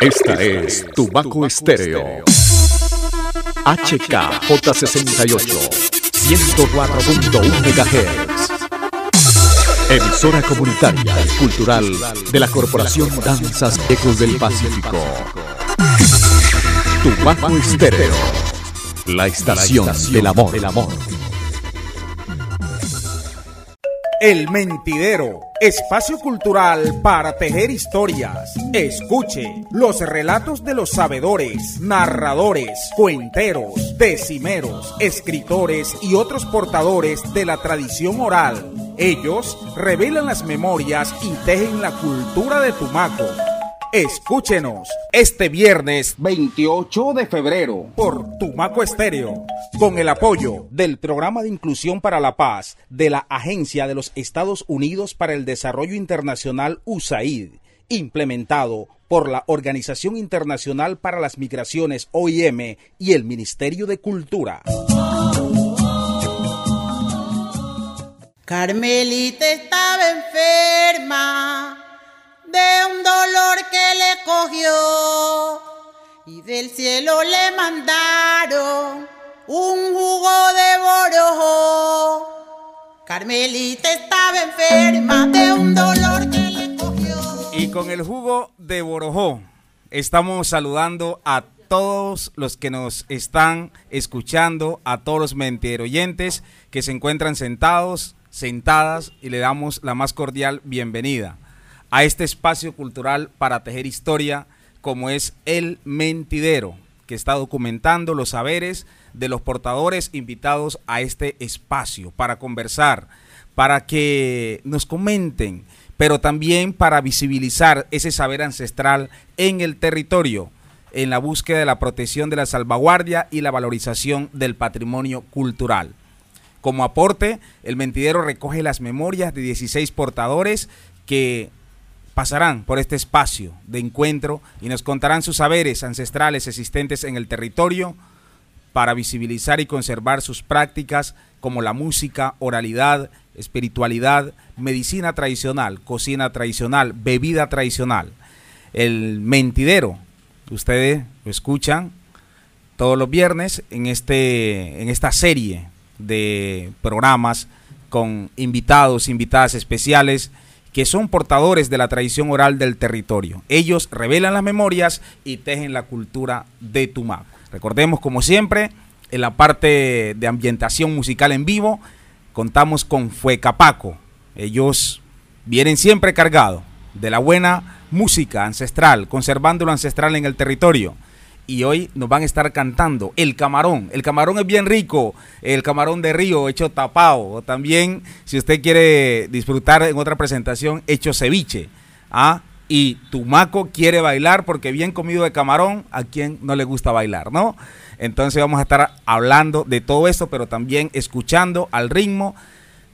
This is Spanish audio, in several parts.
Esta es Tubaco Estéreo. HKJ68, 104.1 MHz. Emisora comunitaria y cultural de la Corporación Danzas Ecos del Pacífico. Tubaco Estéreo, la estación del amor. El Mentidero, espacio cultural para tejer historias. Escuche los relatos de los sabedores, narradores, cuenteros, decimeros, escritores y otros portadores de la tradición oral. Ellos revelan las memorias y tejen la cultura de Tumaco. Escúchenos este viernes 28 de febrero por Tumaco Estéreo con el apoyo del Programa de Inclusión para la Paz de la Agencia de los Estados Unidos para el Desarrollo Internacional USAID, implementado por la Organización Internacional para las Migraciones OIM y el Ministerio de Cultura. Carmelita estaba enferma de un dolor que le cogió y del cielo le mandaron un jugo de borojo. Carmelita estaba enferma de un dolor que le cogió. Y con el jugo de borojó estamos saludando a todos los que nos están escuchando, a todos los mentiroyentes que se encuentran sentados, sentadas y le damos la más cordial bienvenida a este espacio cultural para tejer historia como es El Mentidero, que está documentando los saberes de los portadores invitados a este espacio para conversar, para que nos comenten, pero también para visibilizar ese saber ancestral en el territorio, en la búsqueda de la protección de la salvaguardia y la valorización del patrimonio cultural. Como aporte, el mentidero recoge las memorias de 16 portadores que pasarán por este espacio de encuentro y nos contarán sus saberes ancestrales existentes en el territorio para visibilizar y conservar sus prácticas como la música, oralidad, espiritualidad, medicina tradicional, cocina tradicional, bebida tradicional. El mentidero, ustedes lo escuchan todos los viernes en, este, en esta serie de programas con invitados, invitadas especiales que son portadores de la tradición oral del territorio. Ellos revelan las memorias y tejen la cultura de Tumaco. Recordemos, como siempre, en la parte de ambientación musical en vivo, contamos con Fuecapaco. Ellos vienen siempre cargados de la buena música ancestral, conservando lo ancestral en el territorio y hoy nos van a estar cantando el camarón. El camarón es bien rico, el camarón de río hecho tapado. O también, si usted quiere disfrutar en otra presentación, hecho ceviche. ¿ah? Y Tumaco quiere bailar porque bien comido de camarón, a quien no le gusta bailar, ¿no? Entonces vamos a estar hablando de todo esto, pero también escuchando al ritmo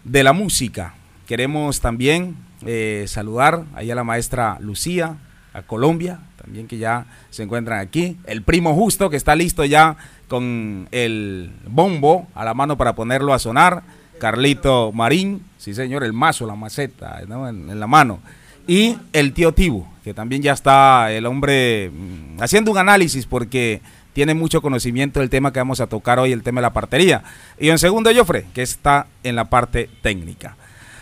de la música. Queremos también eh, saludar ahí a la maestra Lucía, a Colombia, también que ya se encuentran aquí. El primo justo que está listo ya con el bombo a la mano para ponerlo a sonar. Carlito Marín, sí señor, el mazo, la maceta en, la mano. Y el tío Tibu, que también ya está el hombre mm, haciendo un análisis porque tiene mucho conocimiento del tema que vamos a tocar hoy, el tema de la partería. Y en segundo, Jofre, que está en la parte técnica.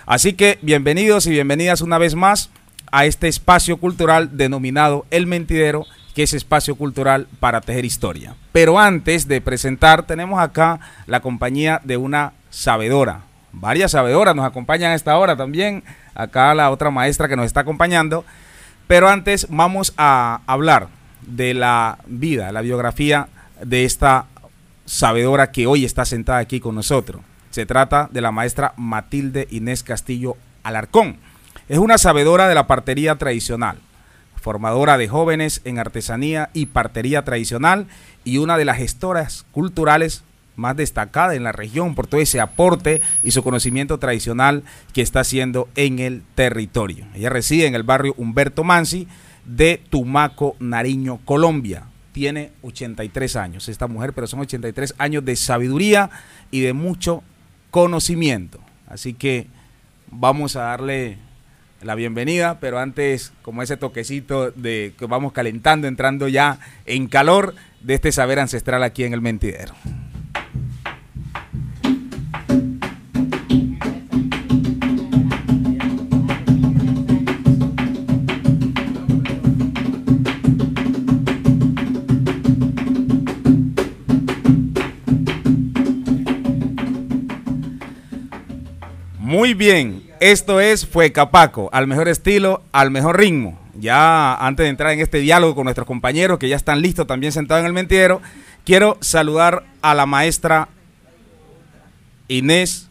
Así que bienvenidos y bienvenidas una vez más a este espacio cultural denominado El Mentidero, que es espacio cultural para tejer historia. Pero antes de presentar, tenemos acá la compañía de una sabedora. Varias sabedoras nos acompañan a esta hora también. Acá la otra maestra que nos está acompañando. Pero antes vamos a hablar de la vida, la biografía de esta sabedora que hoy está sentada aquí con nosotros. Se trata de la maestra Matilde Inés Castillo Alarcón. Es una sabedora de la partería tradicional, formadora de jóvenes en artesanía y partería tradicional y una de las gestoras culturales más destacada en la región por todo ese aporte y su conocimiento tradicional que está haciendo en el territorio. Ella reside en el barrio Humberto Mansi de Tumaco, Nariño, Colombia. Tiene 83 años esta mujer, pero son 83 años de sabiduría y de mucho conocimiento. Así que vamos a darle la bienvenida, pero antes como ese toquecito de que vamos calentando, entrando ya en calor de este saber ancestral aquí en el mentidero. Muy bien, esto es Fue Capaco, al mejor estilo, al mejor ritmo. Ya antes de entrar en este diálogo con nuestros compañeros que ya están listos también sentados en el mentidero, quiero saludar a la maestra Inés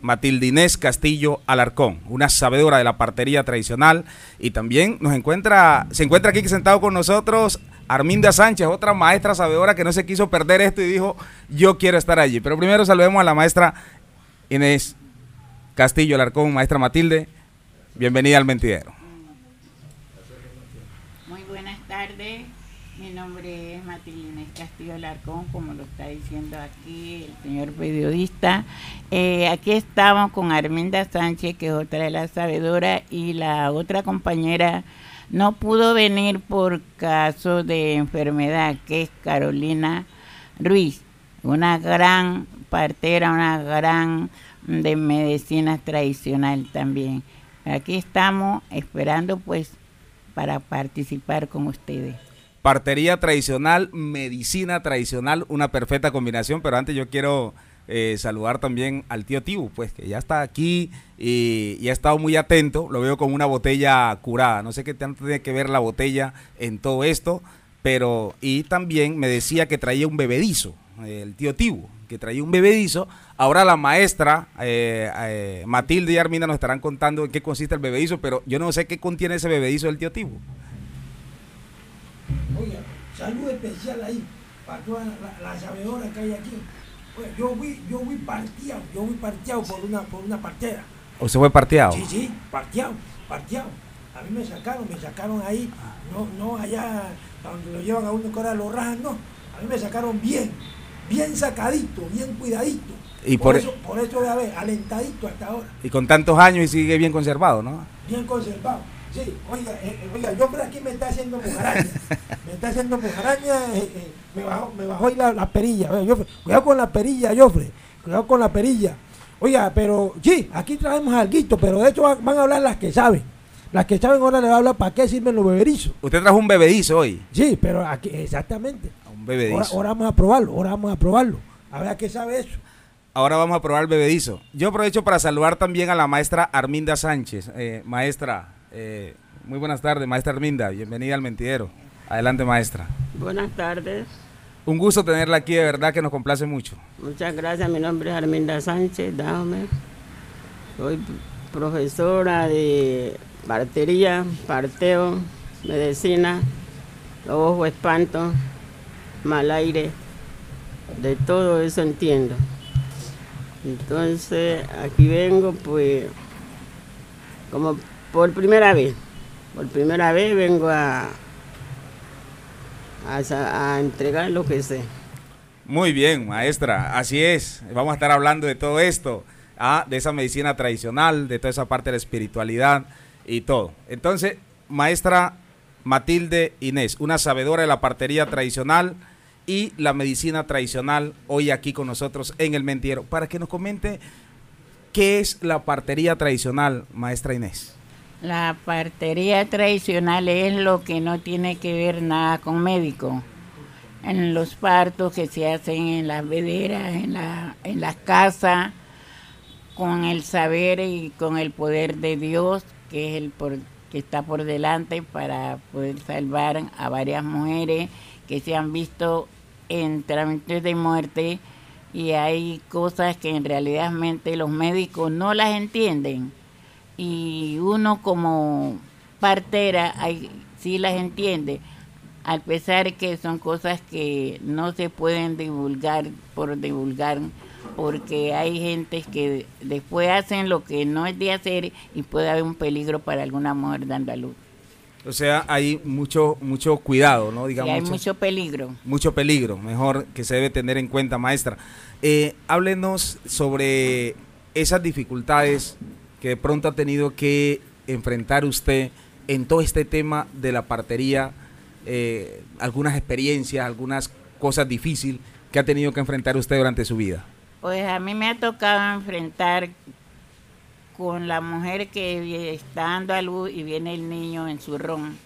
Matilde Inés Castillo Alarcón, una sabedora de la partería tradicional y también nos encuentra, se encuentra aquí sentado con nosotros Arminda Sánchez, otra maestra sabedora que no se quiso perder esto y dijo, yo quiero estar allí. Pero primero saludemos a la maestra Inés Castillo Alarcón, maestra Matilde, bienvenida al mentidero. Muy buenas tardes, mi nombre es Matilde Castillo Alarcón, como lo está diciendo aquí el señor periodista. Eh, aquí estamos con Arminda Sánchez, que es otra de las sabedoras, y la otra compañera no pudo venir por caso de enfermedad, que es Carolina Ruiz, una gran partera, una gran de medicina tradicional también. Aquí estamos esperando pues para participar con ustedes. Partería tradicional, medicina tradicional, una perfecta combinación, pero antes yo quiero eh, saludar también al tío Tibu, pues que ya está aquí y, y, ha estado muy atento, lo veo con una botella curada, no sé qué tanto tiene que ver la botella en todo esto, pero y también me decía que traía un bebedizo, el tío Tibu, que traía un bebedizo. Ahora la maestra eh, eh, Matilde y Armina nos estarán contando en qué consiste el bebedizo, pero yo no sé qué contiene ese bebedizo del tío Tibu. Oiga, salud especial ahí para todas las la, sabedoras que hay aquí. Oiga, yo fui, yo fui parteado, yo fui parteado por una, por una partera. ¿O se fue parteado? Sí, sí, parteado, parteado. A mí me sacaron, me sacaron ahí, no, no allá donde lo llevan a uno que ahora lo rajan, no. A mí me sacaron bien, bien sacadito, bien cuidadito. Y por, por, eso, por eso a ver, alentadito hasta ahora. Y con tantos años y sigue bien conservado, ¿no? Bien conservado. Sí, oiga, eh, eh, oiga, yo por aquí me está haciendo mujaraña. me está haciendo mujaraña, eh, eh, me bajó, me bajó ahí la, la perilla. Oiga, Jofre, cuidado con la perilla, Jofre. Cuidado con la perilla. Oiga, pero sí, aquí traemos algo, pero de hecho van, van a hablar las que saben. Las que saben ahora le va a hablar para qué sirven los beberizos. Usted trajo un bebedizo hoy. Sí, pero aquí, exactamente. Un bebedizo. Ahora, ahora vamos a probarlo, ahora vamos a probarlo. A ver a qué sabe eso. Ahora vamos a probar el bebedizo. Yo aprovecho para saludar también a la maestra Arminda Sánchez. Eh, maestra, eh, muy buenas tardes, maestra Arminda. Bienvenida al mentidero. Adelante, maestra. Buenas tardes. Un gusto tenerla aquí, de verdad que nos complace mucho. Muchas gracias. Mi nombre es Arminda Sánchez Dahmer. Soy profesora de partería, parteo, medicina, ojo, espanto, mal aire. De todo eso entiendo. Entonces, aquí vengo, pues, como por primera vez. Por primera vez vengo a, a, a entregar lo que sé. Muy bien, maestra, así es. Vamos a estar hablando de todo esto, ah, de esa medicina tradicional, de toda esa parte de la espiritualidad y todo. Entonces, maestra Matilde Inés, una sabedora de la partería tradicional y la medicina tradicional, hoy aquí con nosotros en el Mentiero, para que nos comente qué es la partería tradicional, maestra Inés. La partería tradicional es lo que no tiene que ver nada con médico. En los partos que se hacen en las vederas, en, la, en las casas, con el saber y con el poder de Dios, que es el por, que está por delante para poder salvar a varias mujeres que se han visto en trámites de muerte y hay cosas que en realidad los médicos no las entienden y uno como partera sí las entiende, al pesar que son cosas que no se pueden divulgar por divulgar, porque hay gente que después hacen lo que no es de hacer y puede haber un peligro para alguna mujer dando a luz. O sea, hay mucho mucho cuidado, ¿no? Digamos, sí, hay mucho peligro. Mucho peligro, mejor que se debe tener en cuenta, maestra. Eh, háblenos sobre esas dificultades que de pronto ha tenido que enfrentar usted en todo este tema de la partería? Eh, algunas experiencias, algunas cosas difíciles que ha tenido que enfrentar usted durante su vida. Pues a mí me ha tocado enfrentar con la mujer que está dando a luz y viene el niño en su ron.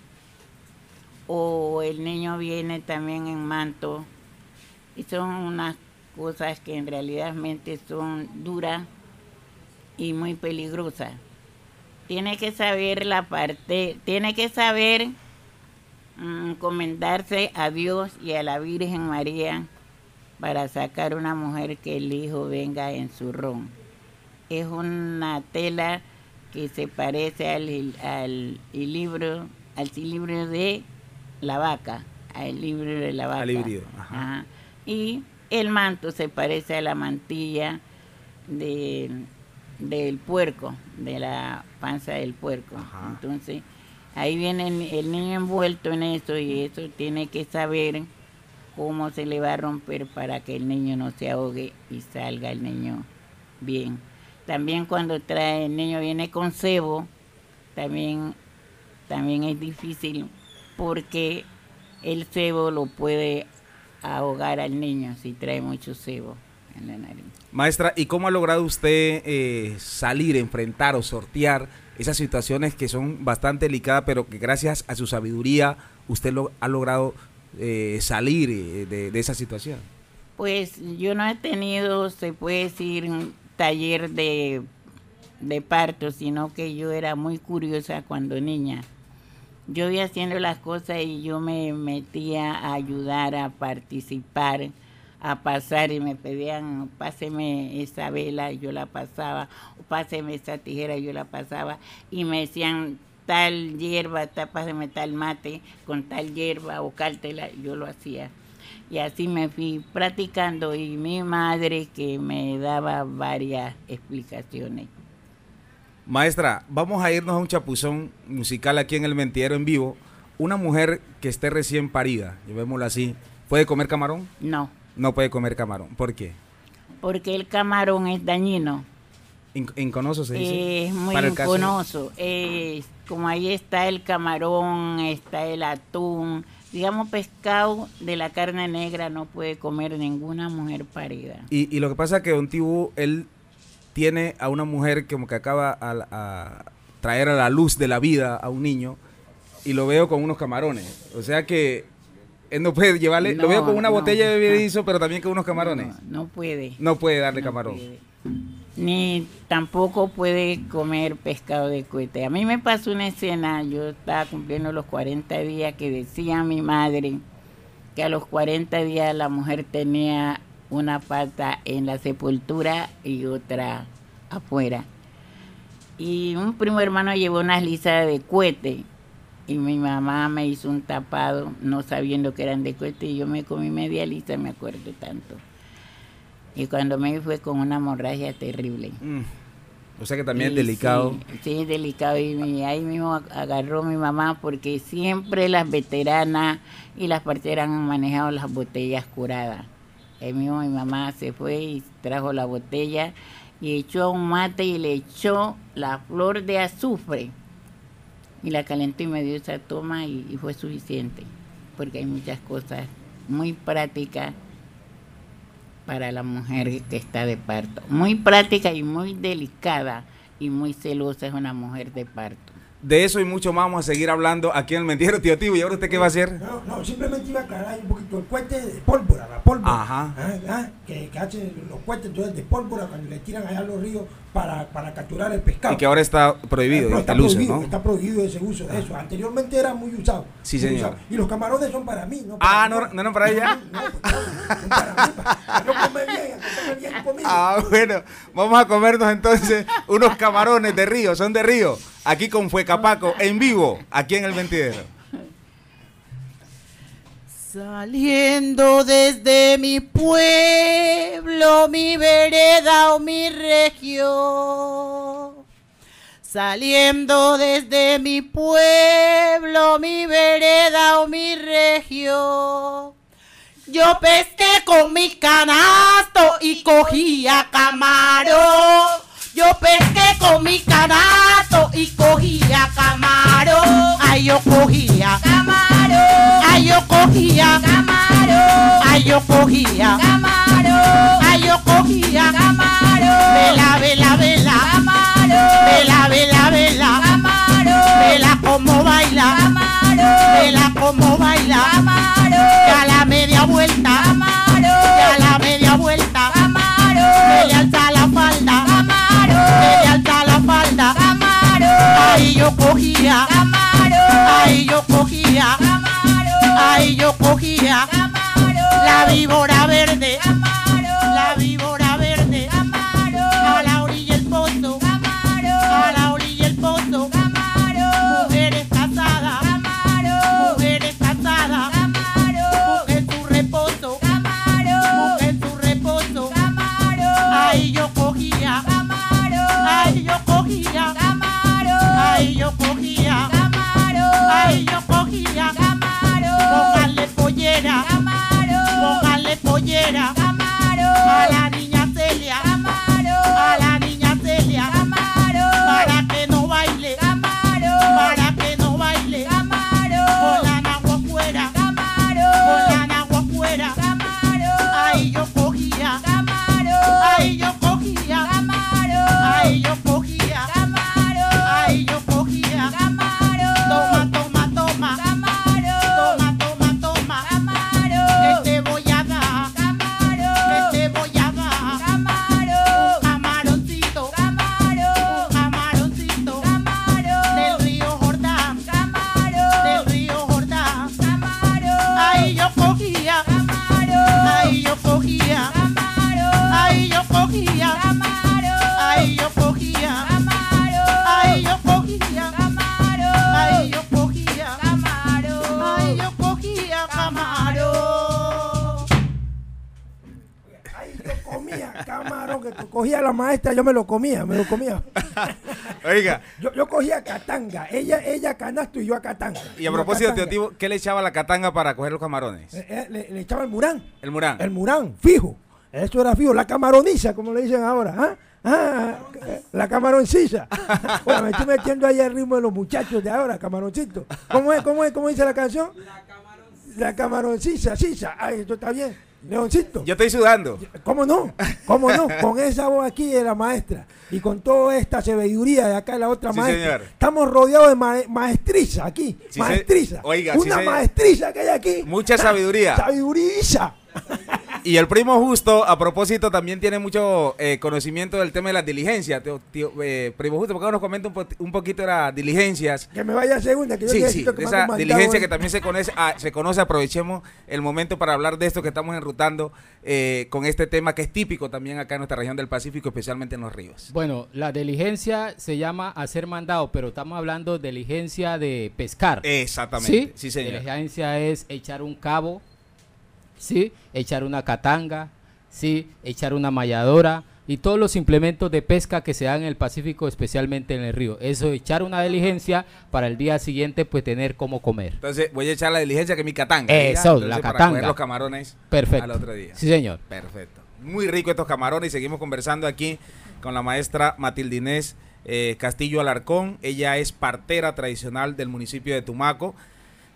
O el niño viene también en manto. Y son unas cosas que en realidad son duras y muy peligrosas. Tiene que saber la parte, tiene que saber mm, encomendarse a Dios y a la Virgen María para sacar una mujer que el hijo venga en su ron es una tela que se parece al, al libro, al libro de la vaca, al libro de la vaca. Y el manto se parece a la mantilla de, del puerco, de la panza del puerco. Entonces, ahí viene el niño envuelto en eso y eso tiene que saber cómo se le va a romper para que el niño no se ahogue y salga el niño bien. También cuando trae el niño viene con cebo, también, también es difícil porque el cebo lo puede ahogar al niño si trae mucho cebo en la nariz. Maestra, ¿y cómo ha logrado usted eh, salir, enfrentar o sortear esas situaciones que son bastante delicadas, pero que gracias a su sabiduría usted lo, ha logrado eh, salir eh, de, de, esa situación? Pues yo no he tenido, se puede decir, taller de, de parto, sino que yo era muy curiosa cuando niña. Yo iba haciendo las cosas y yo me metía a ayudar, a participar, a pasar y me pedían, páseme esa vela, yo la pasaba, o páseme esa tijera, yo la pasaba, y me decían tal hierba, páseme tal mate con tal hierba o cáltela, yo lo hacía y así me fui practicando y mi madre que me daba varias explicaciones. Maestra, vamos a irnos a un chapuzón musical aquí en el Mentidero en vivo. Una mujer que esté recién parida, llevémoslo así, ¿puede comer camarón? No. No puede comer camarón. ¿Por qué? Porque el camarón es dañino. ¿Inconoso se dice? Es muy inconoso. como ahí está el camarón, está el atún, digamos, pescado de la carne negra no puede comer ninguna mujer parida. Y, lo que pasa es que Don Tibú, él tiene a una mujer como que acaba a, traer a la luz de la vida a un niño y lo veo con unos camarones. O sea que él no puede llevarle, lo veo con una botella de bebedizo, pero también con unos camarones. No, puede. No puede darle camarón ni tampoco puede comer pescado de cohete. A mí me pasó una escena, yo estaba cumpliendo los 40 días que decía mi madre que a los 40 días la mujer tenía una pata en la sepultura y otra afuera. Y un primo hermano llevó unas lisas de cohete y mi mamá me hizo un tapado no sabiendo que eran de cohete y yo me comí media lisa, me acuerdo tanto. Y cuando me fue con una hemorragia terrible. Mm. O sea que también es delicado. Sí, es delicado. Y ahí mismo agarró mi mamá porque siempre las veteranas y las parteras han manejado las botellas curadas. Ahí mismo mi mamá se fue y trajo la botella y echó un mate y le echó la flor de azufre. Y la calentó y me dio esa toma y, y fue suficiente. Porque hay muchas cosas muy prácticas para la mujer que está de parto. Muy práctica y muy delicada y muy celosa es una mujer de parto. De eso y mucho más vamos a seguir hablando aquí en el Mentiro, tío Tío. ¿Y ahora usted qué va a hacer? No, no, simplemente iba a aclarar un poquito el cuete de pólvora, la pólvora. Ajá. Ah, ah, que, que hacen los cuetes entonces de pólvora cuando le tiran allá a los ríos para, para capturar el pescado. Y que ahora está prohibido, no, está, prohibido está prohibido ese uso de eso. Anteriormente era muy usado. Sí, señor. Y los camarones son para mí, ¿no? ah, no, no, no para ella. No, son para mí, para, no comer bien, comer bien conmigo. Ah, bueno, vamos a comernos entonces unos camarones de río, son de río aquí con Fuecapaco, en vivo, aquí en el Ventidero. Saliendo desde mi pueblo, mi vereda o mi región. Saliendo desde mi pueblo, mi vereda o mi región. Yo pesqué con mi canasto y cogía camarón Yo pesqué con mi canasto y cogía camarón. Ay, yo cogía camarón. Ay, yo cogía camarón. Ay, yo cogía camarón. Ay, yo cogía camarón. Vela, vela, vela. Camarón. Vela, vela, vela. Camarón. Vela como baila. Camarón. Vela como baila. Camarón. Ya la media vuelta. Camarón. Yo cogía. Camarón. Ahí yo cogía. Camarón. Ahí yo cogía. Camarón. La víbora verde. Camarón. manera. Que co- cogía la maestra, yo me lo comía, me lo comía. Oiga, Yo, yo cogía catanga, ella, ella canasto y yo a catanga. y a propósito, catanga. tío ¿qué le echaba a la catanga para coger los camarones? Eh, eh, le, le echaba el murán. El murán. El murán, fijo. Eso era fijo. La camaroniza, como le dicen ahora. ¿ah? Ah, la camaroncilla. bueno, me estoy metiendo ahí al ritmo de los muchachos de ahora, camaroncito. ¿Cómo es? ¿Cómo es? ¿Cómo dice la canción? La camaroncilla, sisa. Ay, esto está bien. Leoncito. Yo estoy sudando. ¿Cómo no? ¿Cómo no? Con esa voz aquí de la maestra y con toda esta sabiduría de acá de la otra Sí, maestra. señor. Estamos rodeados de ma- maestriza aquí. Sí, se- maestriza. Oiga, sí, Una señor. maestriza que hay aquí. Mucha sabiduría. Sabiduría. Y el primo justo, a propósito, también tiene mucho eh, conocimiento del tema de las diligencias. Tío, tío, eh, primo justo, ¿por qué no nos comenta un, po- un poquito de las diligencias? Que me vaya a segunda, que yo Sí, sí, que me esa diligencia hoy. que también se conoce, ah, se conoce, aprovechemos el momento para hablar de esto que estamos enrutando eh, con este tema que es típico también acá en nuestra región del Pacífico, especialmente en los ríos. Bueno, la diligencia se llama hacer mandado, pero estamos hablando de diligencia de pescar. Exactamente, sí, señor. Diligencia es echar un cabo, sí, echar una catanga, sí, echar una malladora y todos los implementos de pesca que se dan en el Pacífico, especialmente en el río. Eso, echar una diligencia para el día siguiente, pues tener cómo comer. Entonces voy a echar la diligencia que es mi catanga. Eso, Entonces, la para catanga. coger los camarones Perfecto. al otro día. Sí, señor. Perfecto. Muy rico estos camarones y seguimos conversando aquí con la maestra Matilde Inés eh, Castillo Alarcón. Ella es partera tradicional del municipio de Tumaco.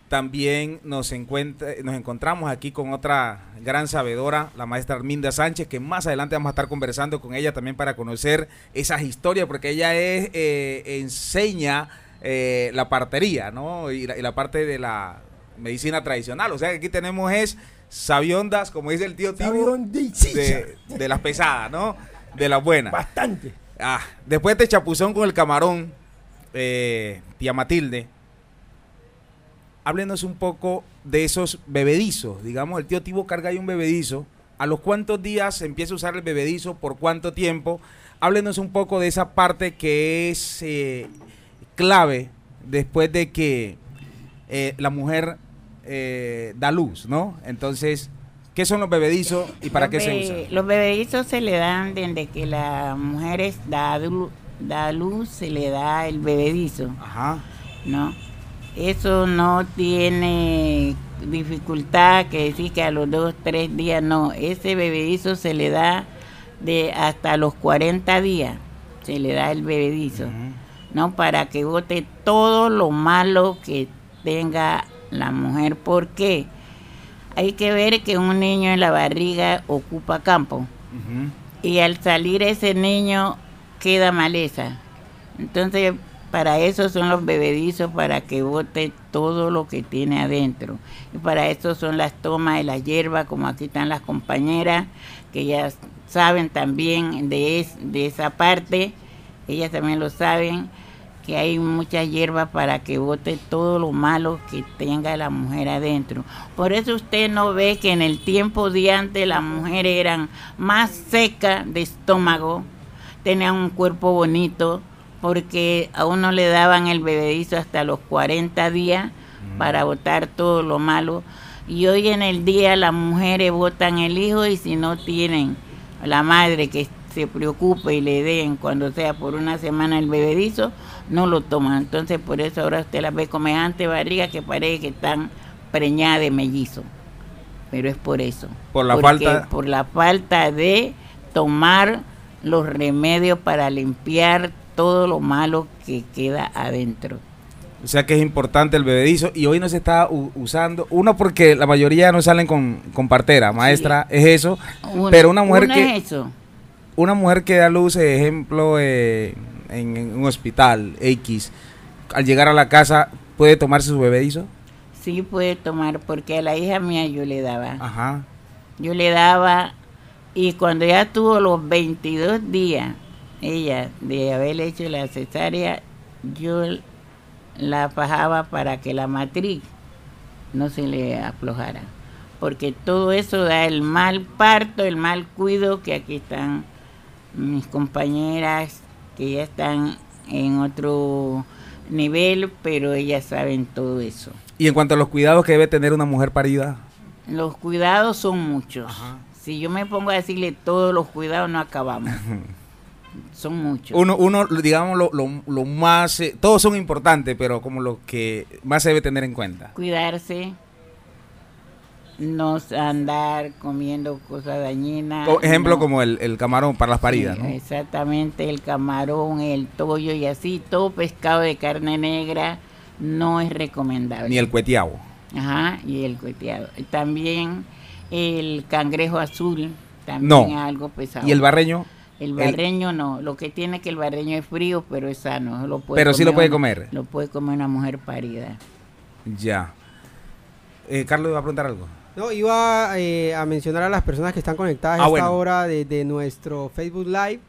También nos, encuentra, nos encontramos aquí con otra gran sabedora, la maestra Arminda Sánchez, que más adelante vamos a estar conversando con ella también para conocer esas historias, porque ella es, eh, enseña eh, la partería, ¿no? Y la, y la parte de la medicina tradicional. O sea que aquí tenemos es sabiondas, como dice el tío Tibo, de, de las pesadas, ¿no? De las buenas. Bastante. Ah, después de este chapuzón con el camarón, eh, tía Matilde, háblenos un poco de esos bebedizos. Digamos, el tío Tibo carga ahí un bebedizo. ¿A los cuántos días se empieza a usar el bebedizo? ¿Por cuánto tiempo? Háblenos un poco de esa parte que es eh, clave después de que eh, la mujer eh, da luz, ¿no? Entonces, ¿qué son los bebedizos y para Los qué se usan? Los bebedizos se le dan desde que la mujer es- da, da luz, se le da el bebedizo, Ajá. ¿no? Eso no tiene dificultad que decir que a los dos, tres días, no. Ese bebedizo se le da de hasta los 40 días. se le da el bebedizo, ¿no? Para que bote todo lo malo que tenga la mujer. ¿Por qué? Hay que ver que un niño en la barriga ocupa campo y al salir ese niño queda maleza. Entonces, para eso son los bebedizos, para que bote todo lo que tiene adentro. Y para eso son las tomas de la hierba, como aquí están las compañeras, que ya saben también de, es- de esa parte, ellas también lo saben, que hay muchas hierbas para que bote todo lo malo que tenga la mujer adentro. Por eso usted no ve que en el tiempo de antes las mujeres eran más secas de estómago, tenían un cuerpo bonito, porque a uno le daban el bebedizo hasta los 40 días para botar todo lo malo. Y hoy en el día las mujeres botan el hijo y si no tienen la madre que se preocupe y le den cuando sea por una semana el bebedizo, no lo toman. Entonces por eso ahora usted las ve comejante barriga que parece que están preñadas de mellizo. Pero es por eso. Por la Porque- falta- Por la falta de tomar los remedios para limpiar todo lo malo que queda adentro. O sea que es importante el bebedizo y hoy no se está usando, uno porque la mayoría no salen con, con partera, maestra, es eso, pero una mujer uno que es eso. una mujer que da luz, ejemplo, eh, en, en un hospital X, al llegar a la casa puede tomarse su bebedizo. Sí puede tomar, porque a la hija mía yo le daba. Ajá. Yo le daba, y cuando ya tuvo los 22 días, ella, de haberle hecho la cesárea, yo la fajaba para que la matriz no se le aflojara. Porque todo eso da el mal parto, el mal cuido, que aquí están mis compañeras que ya están en otro nivel, pero ellas saben todo eso. Y en cuanto a los cuidados que debe tener una mujer parida, Los cuidados son muchos. Si yo me pongo a decirle todos los cuidados, no acabamos. son muchos. uno, uno digamos, lo, lo, lo más, eh, todos son importantes, pero como lo que más se debe tener en cuenta. Cuidarse, no andar comiendo cosas dañinas. Ejemplo no. como el, el camarón para las paridas, Sí, ¿no? Exactamente, el camarón, el tollo y así, todo pescado de carne negra no es recomendable. Ni el cueteado. Ajá, y el cueteado. También el cangrejo azul, también No. algo pesado. Y el barreño, El El- barreño no, lo que tiene que el barreño es frío, pero es sano. Lo puede Pero sí lo puede una- comer. Lo puede comer una mujer parida. ya. Eh, Carlos iba a preguntar algo. No, iba eh, a mencionar a las personas que están conectadas a Ah, esta bueno. hora desde nuestro Facebook Live.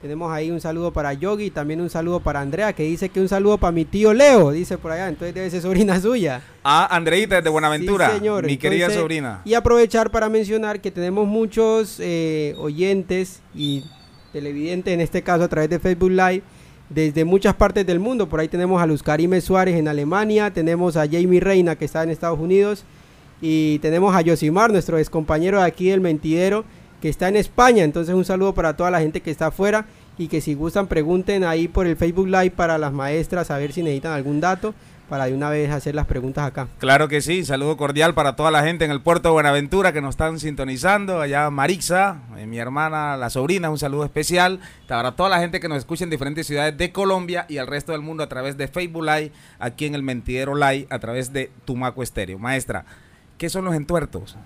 Tenemos ahí un saludo para Yogi y también un saludo para Andrea, que dice que un saludo para mi tío Leo, dice por allá, entonces debe ser sobrina suya. Ah, Andreita desde Buenaventura, Sí, señor. mi querida Entonces, sobrina. Y aprovechar para mencionar que tenemos muchos eh, oyentes y televidentes, en este caso a través de Facebook Live, desde muchas partes del mundo. Por ahí tenemos a Luz Karime Suárez en Alemania, tenemos a Jamie Reina que está en Estados Unidos y tenemos a Yosimar, nuestro ex compañero de aquí del Mentidero, que está en España. Entonces un saludo para toda la gente que está afuera y que si gustan pregunten ahí por el Facebook Live para las maestras a ver si necesitan algún dato para de una vez hacer las preguntas acá. Claro que sí, saludo cordial para toda la gente en el puerto de Buenaventura que nos están sintonizando, allá Marixa, eh, mi hermana, la sobrina, un saludo especial, para toda la gente que nos escucha en diferentes ciudades de Colombia y al resto del mundo a través de Facebook Live, aquí en el Mentidero Live, a través de Tumaco Estéreo. Maestra, ¿qué son los entuertos?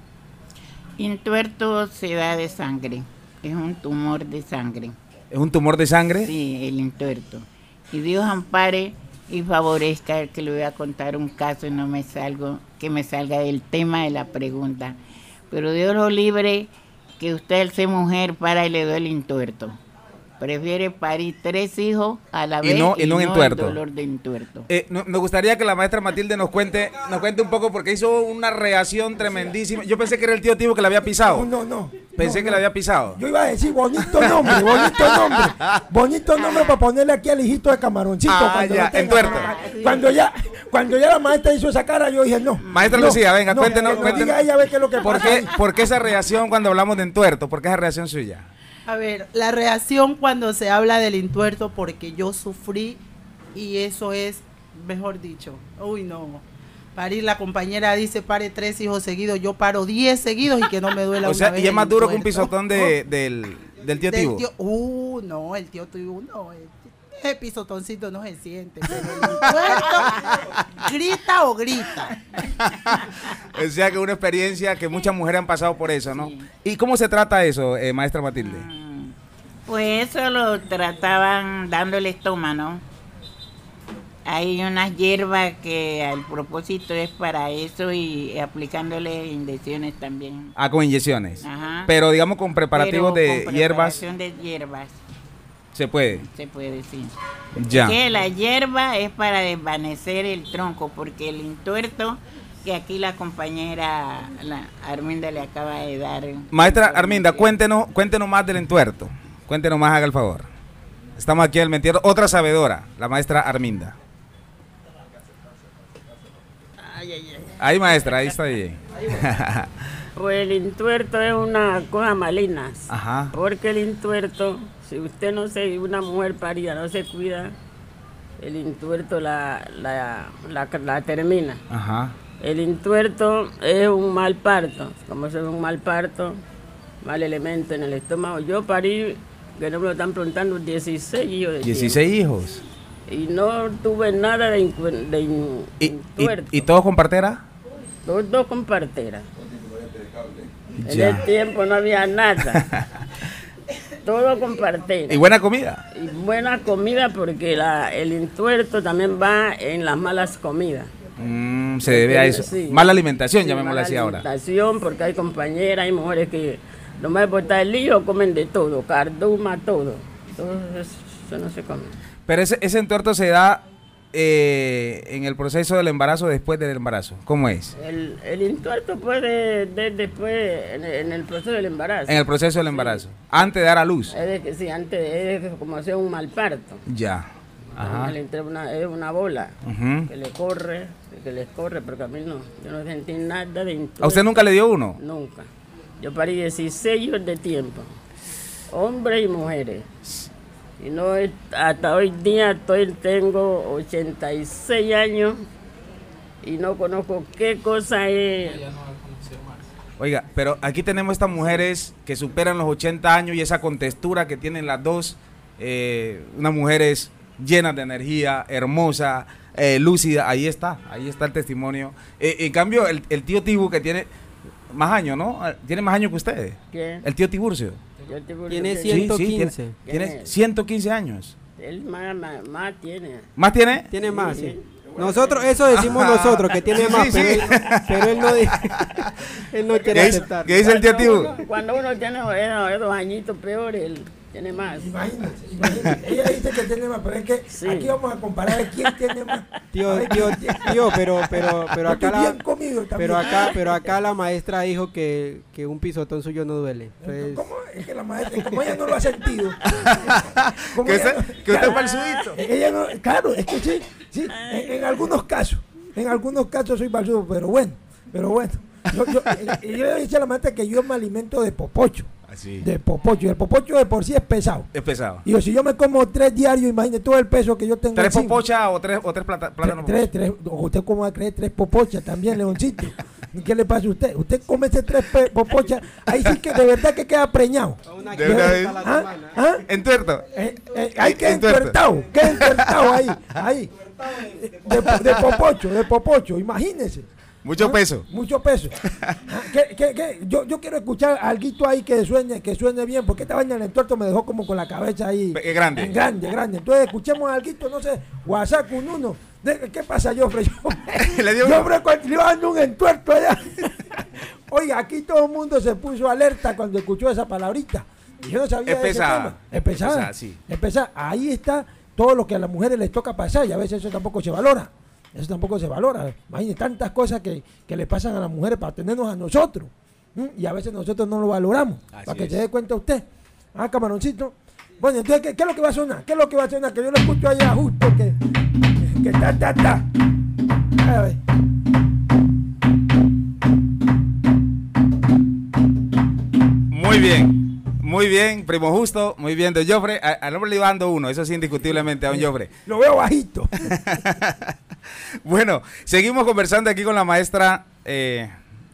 Intuerto se da de sangre. Es un tumor de sangre. ¿Es un tumor de sangre? Sí, el intuerto. Y Dios ampare y favorezca que le voy a contar un caso y no me salgo, que me salga del tema de la pregunta. Pero Dios lo libre que usted ser mujer para y le duele el intuerto. Prefiere parir tres hijos a la Y vez no- y no el intuerto. dolor de intuerto. Eh, no- nos gustaría que la maestra Matilde nos cuente, nos cuente un poco porque hizo una reacción tremendísima. Yo pensé que era el tío Tibo que la había pisado. No, no, no. Pensé No, que la había pisado. Yo iba a decir bonito nombre, bonito nombre. Bonito nombre para ponerle aquí al hijito de camaroncito. Ah, cuando ya, entuerto. Cuando ya, cuando ya la maestra hizo esa cara, yo dije, no. Maestra no, Lucía, venga, no, cuéntenos, cuéntenos. diga ella a ver qué es lo que ¿Por pasa qué. ¿Por qué esa reacción cuando hablamos de entuerto? ¿Por qué esa reacción suya? A ver, la reacción cuando se habla del intuerto, porque yo sufrí y eso es, mejor dicho, uy no. Parir, la compañera dice pare tres hijos seguidos, yo paro diez seguidos y que no me duela O una sea, vez y es más duro que un pisotón de, del, del tío Del tío- uh, no, el tío Tibu no. el- Ese pisotoncito no se siente. Pero el grita o grita. O sea que una experiencia que muchas mujeres han pasado por eso, ¿no? ¿Y cómo se trata eso, eh, maestra Matilde? Pues eso lo trataban dándole estómago. Hay unas hierbas que al propósito es para eso y aplicándole inyecciones también. Ah, con inyecciones. Ajá. Pero digamos con preparativos Pero de con hierbas preparación de hierbas, se puede. se puede decir. Ya. Que la hierba es para desvanecer el tronco, porque el entuerto que aquí la compañera la Arminda le acaba de dar. Maestra Arminda, cuéntenos, cuéntenos más del entuerto. Cuéntenos más, haga el favor. Estamos aquí en el Mentierro. Otra sabedora, la maestra Arminda. Ahí, maestra, ahí está bien. Pues el intuerto es una cosa malinas. Ajá. Porque el intuerto, si usted no se, una mujer parida no se cuida, el intuerto la, la, la, la termina. Ajá. El intuerto es un mal parto. Como se ve un mal parto, mal elemento en el estómago. Yo parí, que no me lo están preguntando, 16 hijos de 16 hijos. Y no tuve nada de, de in- ¿Y, y, intuerto. y todos con partera? Todos dos con partera. En el tiempo no había nada. Todo con partera. ¿Y buena comida? Y buena comida porque la, el intuerto también va en las malas comidas. Mm, se debe a eso. Sí. Mala alimentación, Sí, llamémoslo mala así ahora. alimentación, porque hay compañeras, hay mujeres que nomás por estar el lío comen de todo, carduma, todo. Todo eso, eso no se come. Pero ese, ese entuerto se da eh, en el proceso del embarazo, después del embarazo. ¿Cómo es? El, el intuerto puede de- después, en el, en el proceso del embarazo. En el proceso del embarazo. Antes de dar a luz. Es de que sí, antes es como hacer un mal parto. Ya. Ajá. Le una, es una bola que le corre, que les corre, porque a mí no, yo no sentí nada de intuerto. ¿A usted nunca le dio uno? Nunca. Yo parí 16 años de tiempo, hombres y mujeres. Y no es- hasta hoy día estoy, tengo 86 años y no conozco qué cosa es. Oiga, pero aquí tenemos estas mujeres que superan los 80 años y esa contextura que tienen las dos, eh, unas mujeres llenas de energía, hermosa, eh, lúcida, ahí está, ahí está el testimonio. Eh, en cambio, el, el tío Tibu que tiene más años, ¿no? Ah, Tiene más años que ustedes. ¿Qué? El tío Tiburcio. Yo Tiene que- Sí, sí, 115. tiene, ¿Quién tiene es? 115 años. Él más, más, más tiene. ¿Más tiene? Tiene más, Sí. sí. Nosotros, eso decimos Ajá. nosotros, que tiene Sí, más, sí, pero, sí. Él, pero él no, él no ¿Qué quiere aceptar. qué dice el tío Tibu? Cuando uno, tiene dos añitos peor, él tiene más. Imagínate, imagínate. Ella dice que tiene más, pero es que Sí. aquí vamos a comparar quién tiene más. Tío, A ver, tío, ¿quién tiene- tío, pero, pero, pero acá la, pero acá, pero acá la maestra dijo que, que un pisotón suyo no duele. Entonces, ¿Cómo? Es que la maestra, como ella no lo ha sentido. Que usted, no- que usted claro, es balsudito. Ella no, claro, es que sí, sí, en, en algunos casos, en algunos casos soy balsudo, pero bueno, pero bueno. Yo, yo, yo le dije a la maestra que yo me alimento de popocho, Así. de popocho, y el popocho de por sí es pesado. Es pesado. Y yo, si yo me como tres diarios, imagínate todo el peso que yo tengo. ¿Tres encima. popochas o tres, o tres plata- plátanos? Tres, tres, tres. ¿Usted cómo va a creer tres popochas también, Leoncito? ¿Qué le pasa a usted? Usted come ese tres popochas, ahí sí que de verdad que queda preñado. una De una vez. ¿Ah? ¿Ah? Entuerto. Eh, eh, hay que entuertado, que entuertado ahí, ahí. De, de popocho, de popocho, imagínese. Mucho ¿Ah? peso. Mucho peso. Ah, ¿qué- qué- qué? Yo, yo quiero escuchar algo ahí que suene, que suene bien, porque esta vaina del entuerto me dejó como con la cabeza ahí. Pe- grande. en grande, grande. Entonces escuchemos algo, no sé, WhatsApp un uno. ¿Qué pasa? Le dio Jofre le iba dando un entuerto allá. Oiga, aquí todo el mundo se puso alerta cuando escuchó esa palabrita. Y yo no sabía Es pesada. Es pesada. Pesada, sí. Es pesada. Ahí está todo lo que a las mujeres les toca pasar y a veces eso tampoco se valora. Eso tampoco se valora. Imagínate tantas cosas que, que le pasan a las mujeres para tenernos a nosotros. ¿m? Y a veces nosotros no lo valoramos. Así para que es. se dé cuenta usted. Ah, camaroncito. Bueno, entonces, ¿qué, qué es lo que va a sonar? ¿Qué es lo que va a sonar? Que yo lo escucho allá justo que, que ta, ta, ta. A ver. Muy bien. Muy bien, primo justo. Muy bien, don Jofre. A- Al hombre le iba dando uno, eso sí, indiscutiblemente, a don Jofre. Lo veo bajito. Bueno, seguimos conversando aquí con la maestra eh,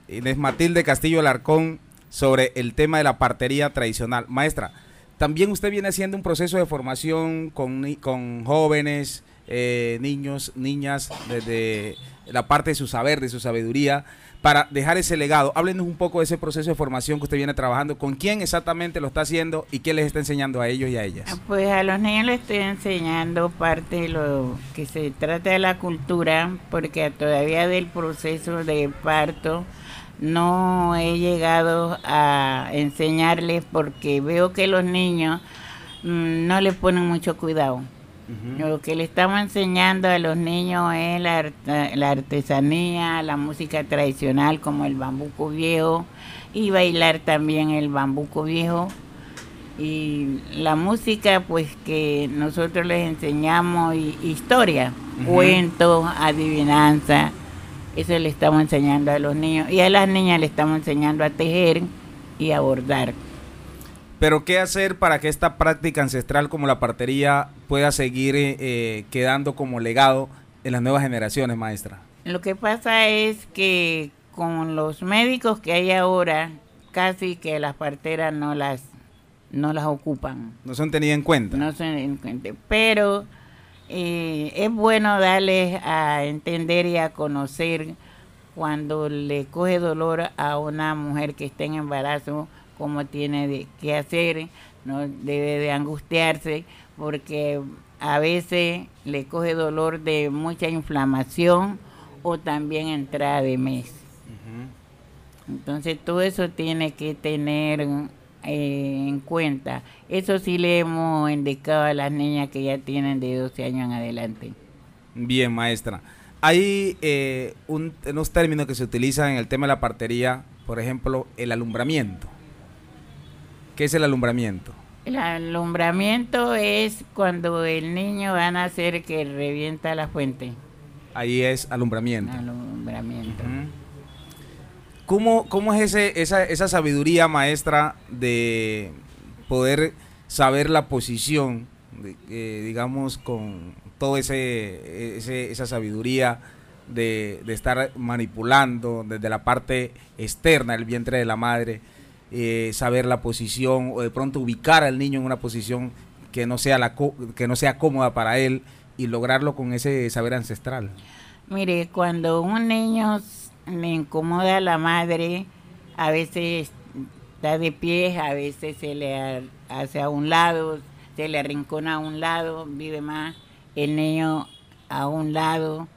Inés Matilde Castillo Alarcón sobre el tema de la partería tradicional. Maestra, también usted viene haciendo un proceso de formación con, con jóvenes, eh, niños, niñas, desde la parte de su saber, de su sabiduría, para dejar ese legado. Háblenos un poco de ese proceso de formación que usted viene trabajando, con quién exactamente lo está haciendo y qué les está enseñando a ellos y a ellas. Pues a los niños les estoy enseñando parte de lo que se trata de la cultura, porque todavía del proceso de parto no he llegado a enseñarles porque veo que los niños mm, no les ponen mucho cuidado. Lo que le estamos enseñando a los niños es la, la artesanía, la música tradicional como el bambuco viejo y bailar también el bambuco viejo. Y la música pues que nosotros les enseñamos y- historia, cuentos, adivinanza, eso le estamos enseñando a los niños. Y a las niñas le estamos enseñando a tejer y a bordar. Pero ¿qué hacer para que esta práctica ancestral como la partería pueda seguir eh, eh, quedando como legado en las nuevas generaciones, maestra? Lo que pasa es que con los médicos que hay ahora, casi que las parteras no las no las ocupan. No son tenidas en cuenta. No se en cuenta. Pero eh, es bueno darles a entender y a conocer cuando le coge dolor a una mujer que está en embarazo, cómo tiene de- que hacer, no debe de angustiarse, porque a veces le coge dolor de mucha inflamación o también entrada de mes. Entonces todo eso tiene que tener eh, en cuenta. Eso sí le hemos indicado a las niñas que ya tienen de 12 años en adelante. Bien, maestra. Hay eh, un- unos términos que se utilizan en el tema de la partería, por ejemplo, el alumbramiento. ¿Qué es el alumbramiento? El alumbramiento es cuando el niño va a nacer que revienta la fuente. Ahí es alumbramiento. Alumbramiento. ¿Cómo, cómo es ese, esa, esa sabiduría maestra de poder saber la posición, de- eh, digamos, con todo ese, ese- esa sabiduría de, de estar manipulando desde la parte externa del vientre de la madre, eh, saber la posición o de pronto ubicar al niño en una posición que no sea la que no sea cómoda para él y lograrlo con ese saber ancestral? Mire, cuando un niño le incomoda a la madre, a veces está de pie, a veces se le ha- hace a un lado, se le arrincona a un lado, vive más el niño a un lado,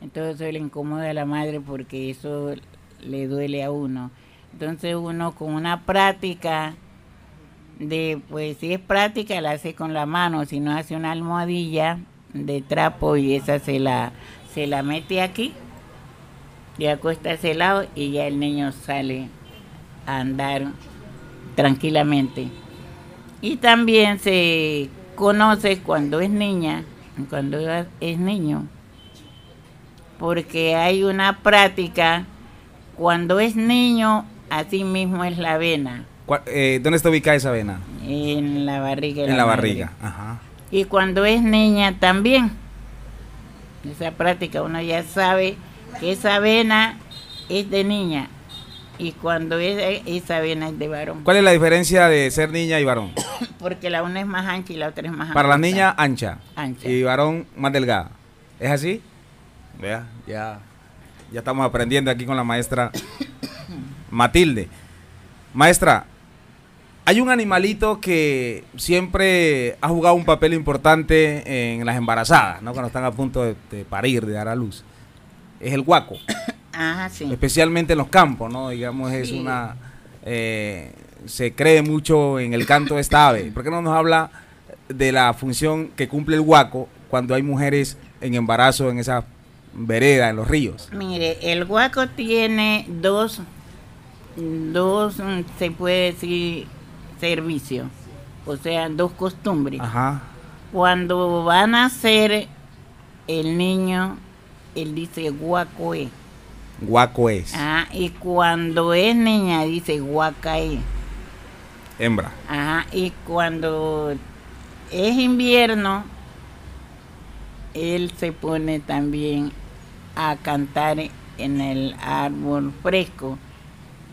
entonces le incomoda a la madre porque eso le duele a uno. Entonces uno con una práctica de, pues si es práctica la hace con la mano, si no hace una almohadilla de trapo y esa se la, se la mete aquí y acuesta ese lado y ya el niño sale a andar tranquilamente. Y también se conoce cuando es niña, cuando es niño, porque hay una práctica, cuando es niño, así mismo es la vena, ¿Cuál- eh, ¿Dónde está ubicada esa vena? en la barriga. En la barriga. Ajá. Y cuando es niña también. Esa práctica uno ya sabe que esa vena es de niña y cuando es esa vena es de varón. ¿Cuál es la diferencia de ser niña y varón? Porque la una es más ancha y la otra es más Para la niña, ancha. Ancha. Y varón, más delgada. ¿Es así? Vea, ya, ya estamos aprendiendo aquí con la maestra Matilde. Maestra, hay un animalito que siempre ha jugado un papel importante en las embarazadas, ¿no? Cuando están a punto de, de parir, de dar a luz. Es el guaco. Ajá, sí. especialmente en los campos, ¿no? Digamos, es Sí. una... eh, se cree mucho en el canto de esta ave. ¿Por qué no nos habla de la función que cumple el guaco cuando hay mujeres en embarazo en esa vereda, en los ríos? Mire, el guaco tiene dos, dos, mm, se puede decir, servicios. O sea, dos costumbres. Ajá. Cuando va a nacer el niño, él dice guaco es. Guaco es. Ajá, y cuando es niña dice guacae. Hembra. Ajá, y cuando es invierno, él se pone también a cantar en el árbol fresco.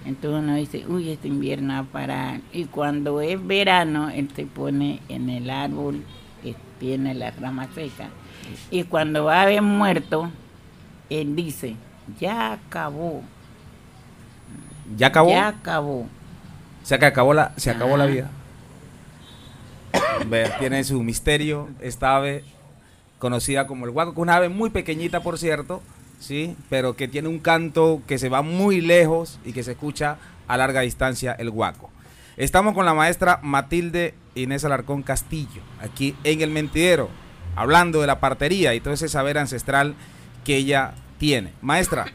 Entonces uno dice, uy, este invierno va a parar. Y cuando es verano, él se pone en el árbol que tiene la rama seca. Y cuando va a haber muerto, él dice, ya acabó, ¿Ya acabó? ya acabó. Se que acabó la, se acabó la Ajá. vida. Tiene su misterio esta ave conocida como el guaco, que es una ave muy pequeñita, por cierto, sí, pero que tiene un canto que se va muy lejos y que se escucha a larga distancia el guaco. Estamos con la maestra Matilde Inés Alarcón Castillo, aquí en el mentidero, hablando de la partería y todo ese saber ancestral que ella tiene. Maestra,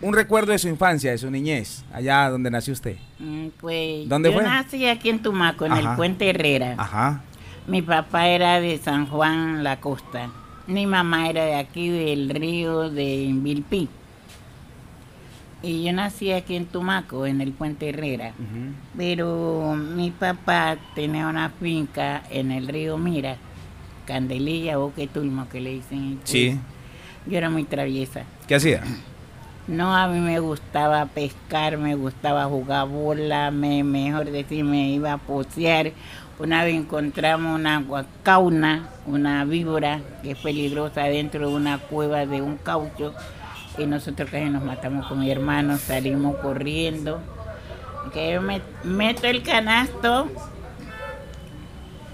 un recuerdo de su infancia, de su niñez, allá donde nació usted. Mm, Pues ¿Dónde yo fue? nací aquí en Tumaco, en Ajá. el Puente Herrera. Ajá. Mi papá era de San Juan, la costa. Mi mamá era de aquí, del río de Vilpí. Y yo nací aquí en Tumaco, en el Puente Herrera. Pero mi papá tenía una finca en el río Mira, Candelilla, Boquetulmo, que le dicen. en Sí. Yo era muy traviesa. ¿Qué hacía? No, a mí me gustaba pescar, me gustaba jugar bola, me, mejor decir, me iba a posear. Una vez encontramos una guacauna, una víbora que es peligrosa dentro de una cueva de un caucho y nosotros casi nos matamos con mi hermano, salimos corriendo. Que yo me meto el canasto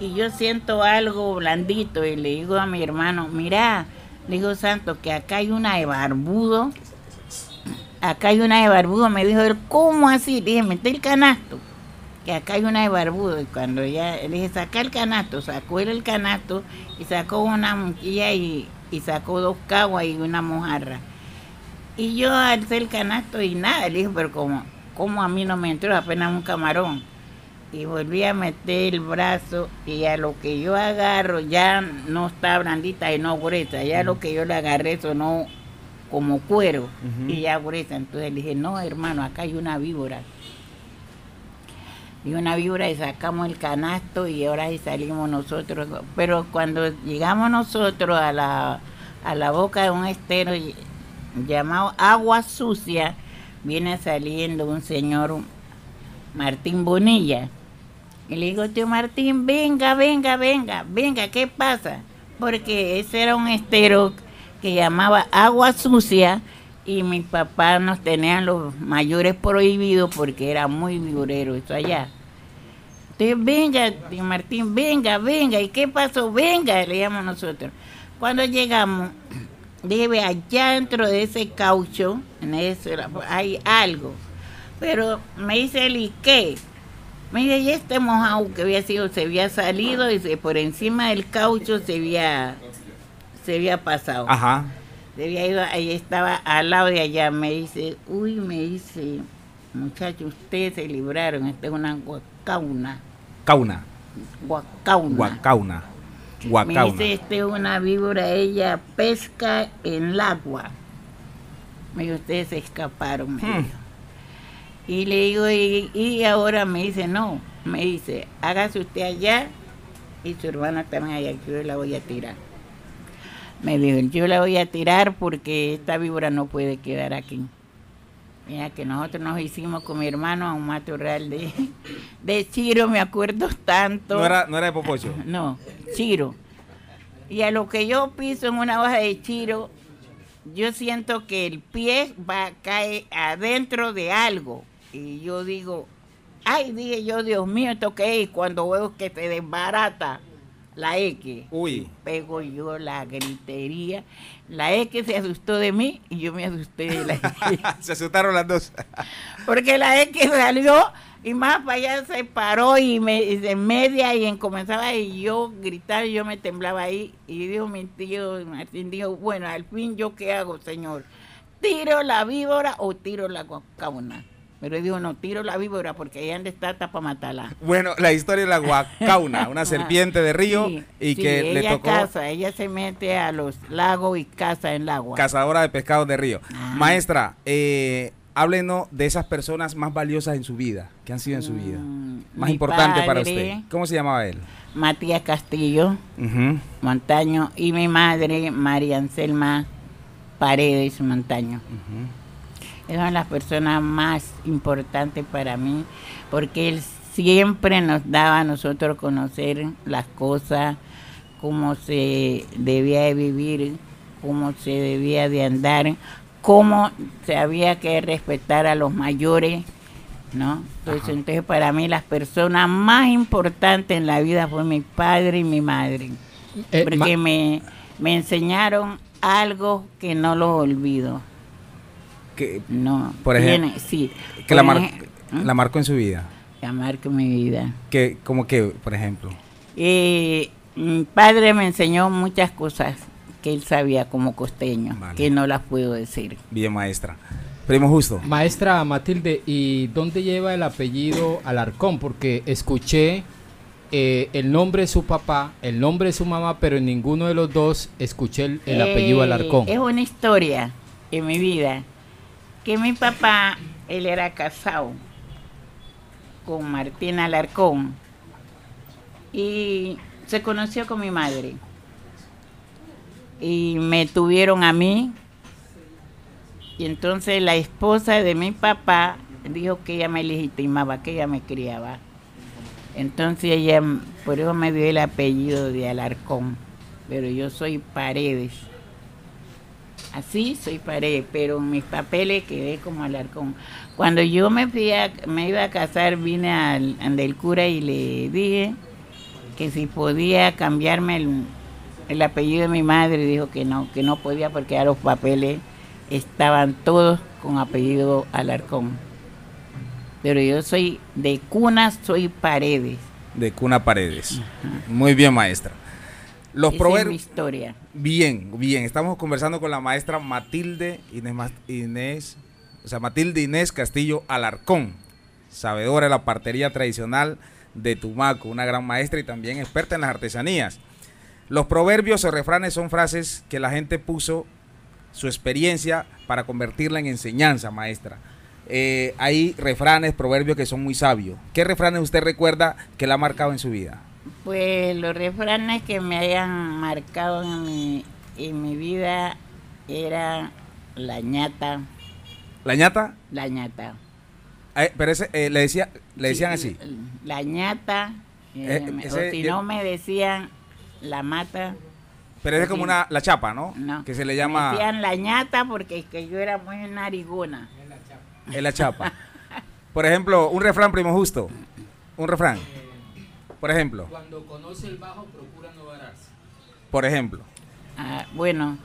y yo siento algo blandito y le digo a mi hermano, mira, le digo Santo, que acá hay una de barbudo acá hay una de barbudo. Me dijo él, ¿cómo así? Le dije, mete el canasto, que acá hay una de barbudo. Y cuando ya le dije, saca el canasto, sacó él el canasto y sacó una monquilla y, y sacó dos caguas y una mojarra. Y yo alcé el canasto y nada, le dije, pero como, como a mí no me entró apenas un camarón. Y volví a meter el brazo y a lo que yo agarro ya no está blandita y no gruesa, ya lo que yo le agarré sonó como cuero y ya gruesa. Entonces le dije, no hermano, acá hay una víbora. Y una víbora y sacamos el canasto y ahora sí salimos nosotros. Pero cuando llegamos nosotros a la, a la boca de un estero llamado Agua Sucia, viene saliendo un señor Martín Bonilla. Y le digo, tío Martín, venga, venga, venga, venga, ¿qué pasa? Porque ese era un estero que llamaba Agua Sucia y mis papás nos tenían los mayores prohibidos porque era muy vigorero eso allá. Entonces, venga, Martín, venga, venga. ¿Y qué pasó? Venga, le llamamos nosotros. Cuando llegamos, debe allá dentro de ese caucho, en eso, hay algo. Pero me dice él, ¿y qué? Me dice, y este mojado que había sido, se había salido y se, por encima del caucho se había, se había pasado. Ajá. Se había ido, ahí estaba al lado de allá. Me dice, uy, me dice, muchachos, ustedes se libraron, esta es una guacauna. Cauna. Guacauna. Guacauna. Me Guacauna. dice, esta es una víbora, ella pesca en el agua. Me dijo, ustedes se escaparon. me Hmm. dijo. Y le digo, y, y ahora me dice, no, me dice, hágase usted allá y su hermana también allá, que yo la voy a tirar. Me dijo, yo la voy a tirar porque esta víbora no puede quedar aquí. Mira que nosotros nos hicimos con mi hermano a un matorral de, de Chiro, me acuerdo tanto. No era, no era de Popocho. No, chiro. Y a lo que yo piso en una hoja de chiro, yo siento que el pie va a caer adentro de algo. Y yo digo, ay, dije yo, Dios mío, ¿esto qué es? Cuando veo que se desbarata la X. Uy. Pego yo la gritería. La X se asustó de mí y yo me asusté de la X. Se asustaron las dos. Porque la X salió y más para allá se paró y me y de media y en comenzaba y yo gritar y yo me temblaba ahí y dijo mi tío Martín dijo bueno al fin yo qué hago señor tiro la víbora o tiro la guacauna pero dijo no tiro la víbora porque ahí donde está para matarla Bueno, la historia de la guacauna, una serpiente de río Sí, y sí, que le ella tocó caza ella se mete a los lagos y caza en el agua cazadora de pescados de río. Ah. Maestra, eh, háblenos de esas personas más valiosas en su vida, que han sido en su vida. Mm, Más mi importante para usted. ¿Cómo se llamaba él? Matías Castillo. Montaño y mi madre María Anselma Paredes Montaño. Esas son las personas más importantes para mí, porque él siempre nos daba a nosotros conocer las cosas, cómo se debía de vivir, cómo se debía de andar, cómo se había que respetar a los mayores, ¿no? Entonces, entonces para mí las personas más importantes en la vida fue mi padre y mi madre, Eh, porque ma- me, me enseñaron algo que no lo olvido. Que, No, Por ejemplo, tiene- sí, que la, mar- la marcó en su vida. que marca mi vida. Que, como que, por ejemplo. Eh, mi padre me enseñó muchas cosas que él sabía como costeño, Vale. que no las puedo decir. Bien, maestra. Primo Justo. Maestra Matilde, ¿y dónde lleva el apellido Alarcón? Porque escuché eh, el nombre de su papá, el nombre de su mamá, pero en ninguno de los dos escuché el, el apellido Eh, Alarcón. Es una historia en mi vida que mi papá, él era casado con Martín Alarcón y se conoció con mi madre. Y me tuvieron a mí. Y entonces la esposa de mi papá dijo que ella me legitimaba, que ella me criaba. Entonces ella, por eso me dio el apellido de Alarcón. Pero yo soy Paredes. Así soy Paredes, pero en mis papeles quedé como Alarcón. Cuando yo me fui a- me iba a casar, vine al, del cura y le dije que si podía cambiarme el, el apellido de mi madre, dijo que no, que no podía porque ya los papeles estaban todos con apellido Alarcón. Pero yo soy de cuna, soy Paredes. De Cuna Paredes. Muy bien, maestra. Los Esa es mi historia. Bien, bien. Estamos conversando con la maestra Matilde Inés, Inés, o sea, Matilde Inés Castillo Alarcón, sabedora de la partería tradicional de Tumaco, una gran maestra y también experta en las artesanías. Los proverbios o refranes son frases que la gente puso su experiencia para convertirla en enseñanza, maestra. Eh, hay refranes, proverbios que son muy sabios. ¿Qué refranes usted recuerda que la ha marcado en su vida? Pues los refranes que me hayan marcado en mi, en mi vida era la ñata, ¿La ñata? la ñata. Pero ese, eh, le, decía, le decían así. La ñata, eh, Eh, me- ese- o si no me decían la mata. Pero es como una, la chapa, ¿no? No. Que se le Me llama decían la ñata porque es que yo era muy narigona. es la chapa. Por ejemplo, un refrán primo justo. Un refrán. Por ejemplo, Cuando conoce el bajo, procura no vararse. por ejemplo. Ah, bueno,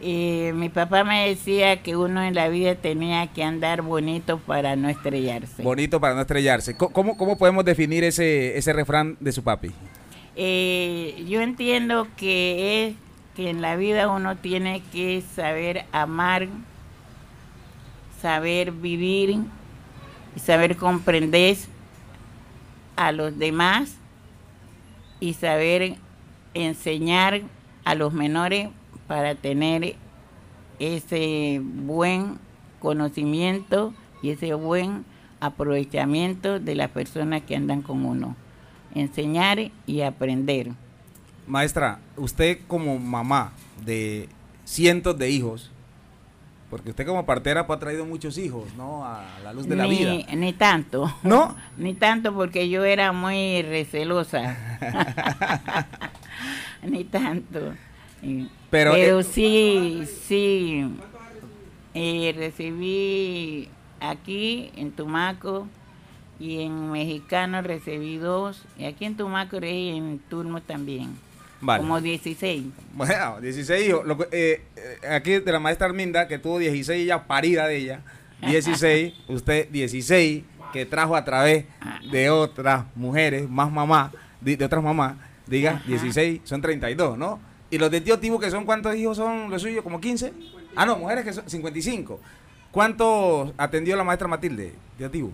eh, mi papá me decía que uno en la vida tenía que andar bonito para no estrellarse. Bonito para no estrellarse. ¿Cómo, cómo podemos definir ese, ese refrán de su papi? Eh, yo entiendo que es que en la vida uno tiene que saber amar, saber vivir y saber comprender a los demás y saber enseñar a los menores para tener ese buen conocimiento y ese buen aprovechamiento de las personas que andan con uno. Enseñar y aprender. Maestra, usted como mamá de cientos de hijos, porque usted como partera pues, ha traído muchos hijos, ¿no? A la luz de la ni, vida. Ni tanto. ¿No? Ni tanto porque yo era muy recelosa. ni tanto. Pero, Pero, eh, sí, sí. eh, recibí aquí en Tumaco y en Mexicano recibí dos. Y aquí en Tumaco y en Turmo también. Vale. Como 16. Bueno, 16 hijos. Lo eh, eh, aquí de la maestra Arminda, que tuvo 16 ya parida de ella. 16, usted 16, que trajo a través de otras mujeres, más mamá, de, de otras mamás. Diga, Ajá. 16, son 32, ¿no? Y los de tío Tibu, que son cuántos hijos son los suyos, como 15. Ah, no, mujeres que son 55. ¿Cuántos atendió la maestra Matilde, tío Tibu?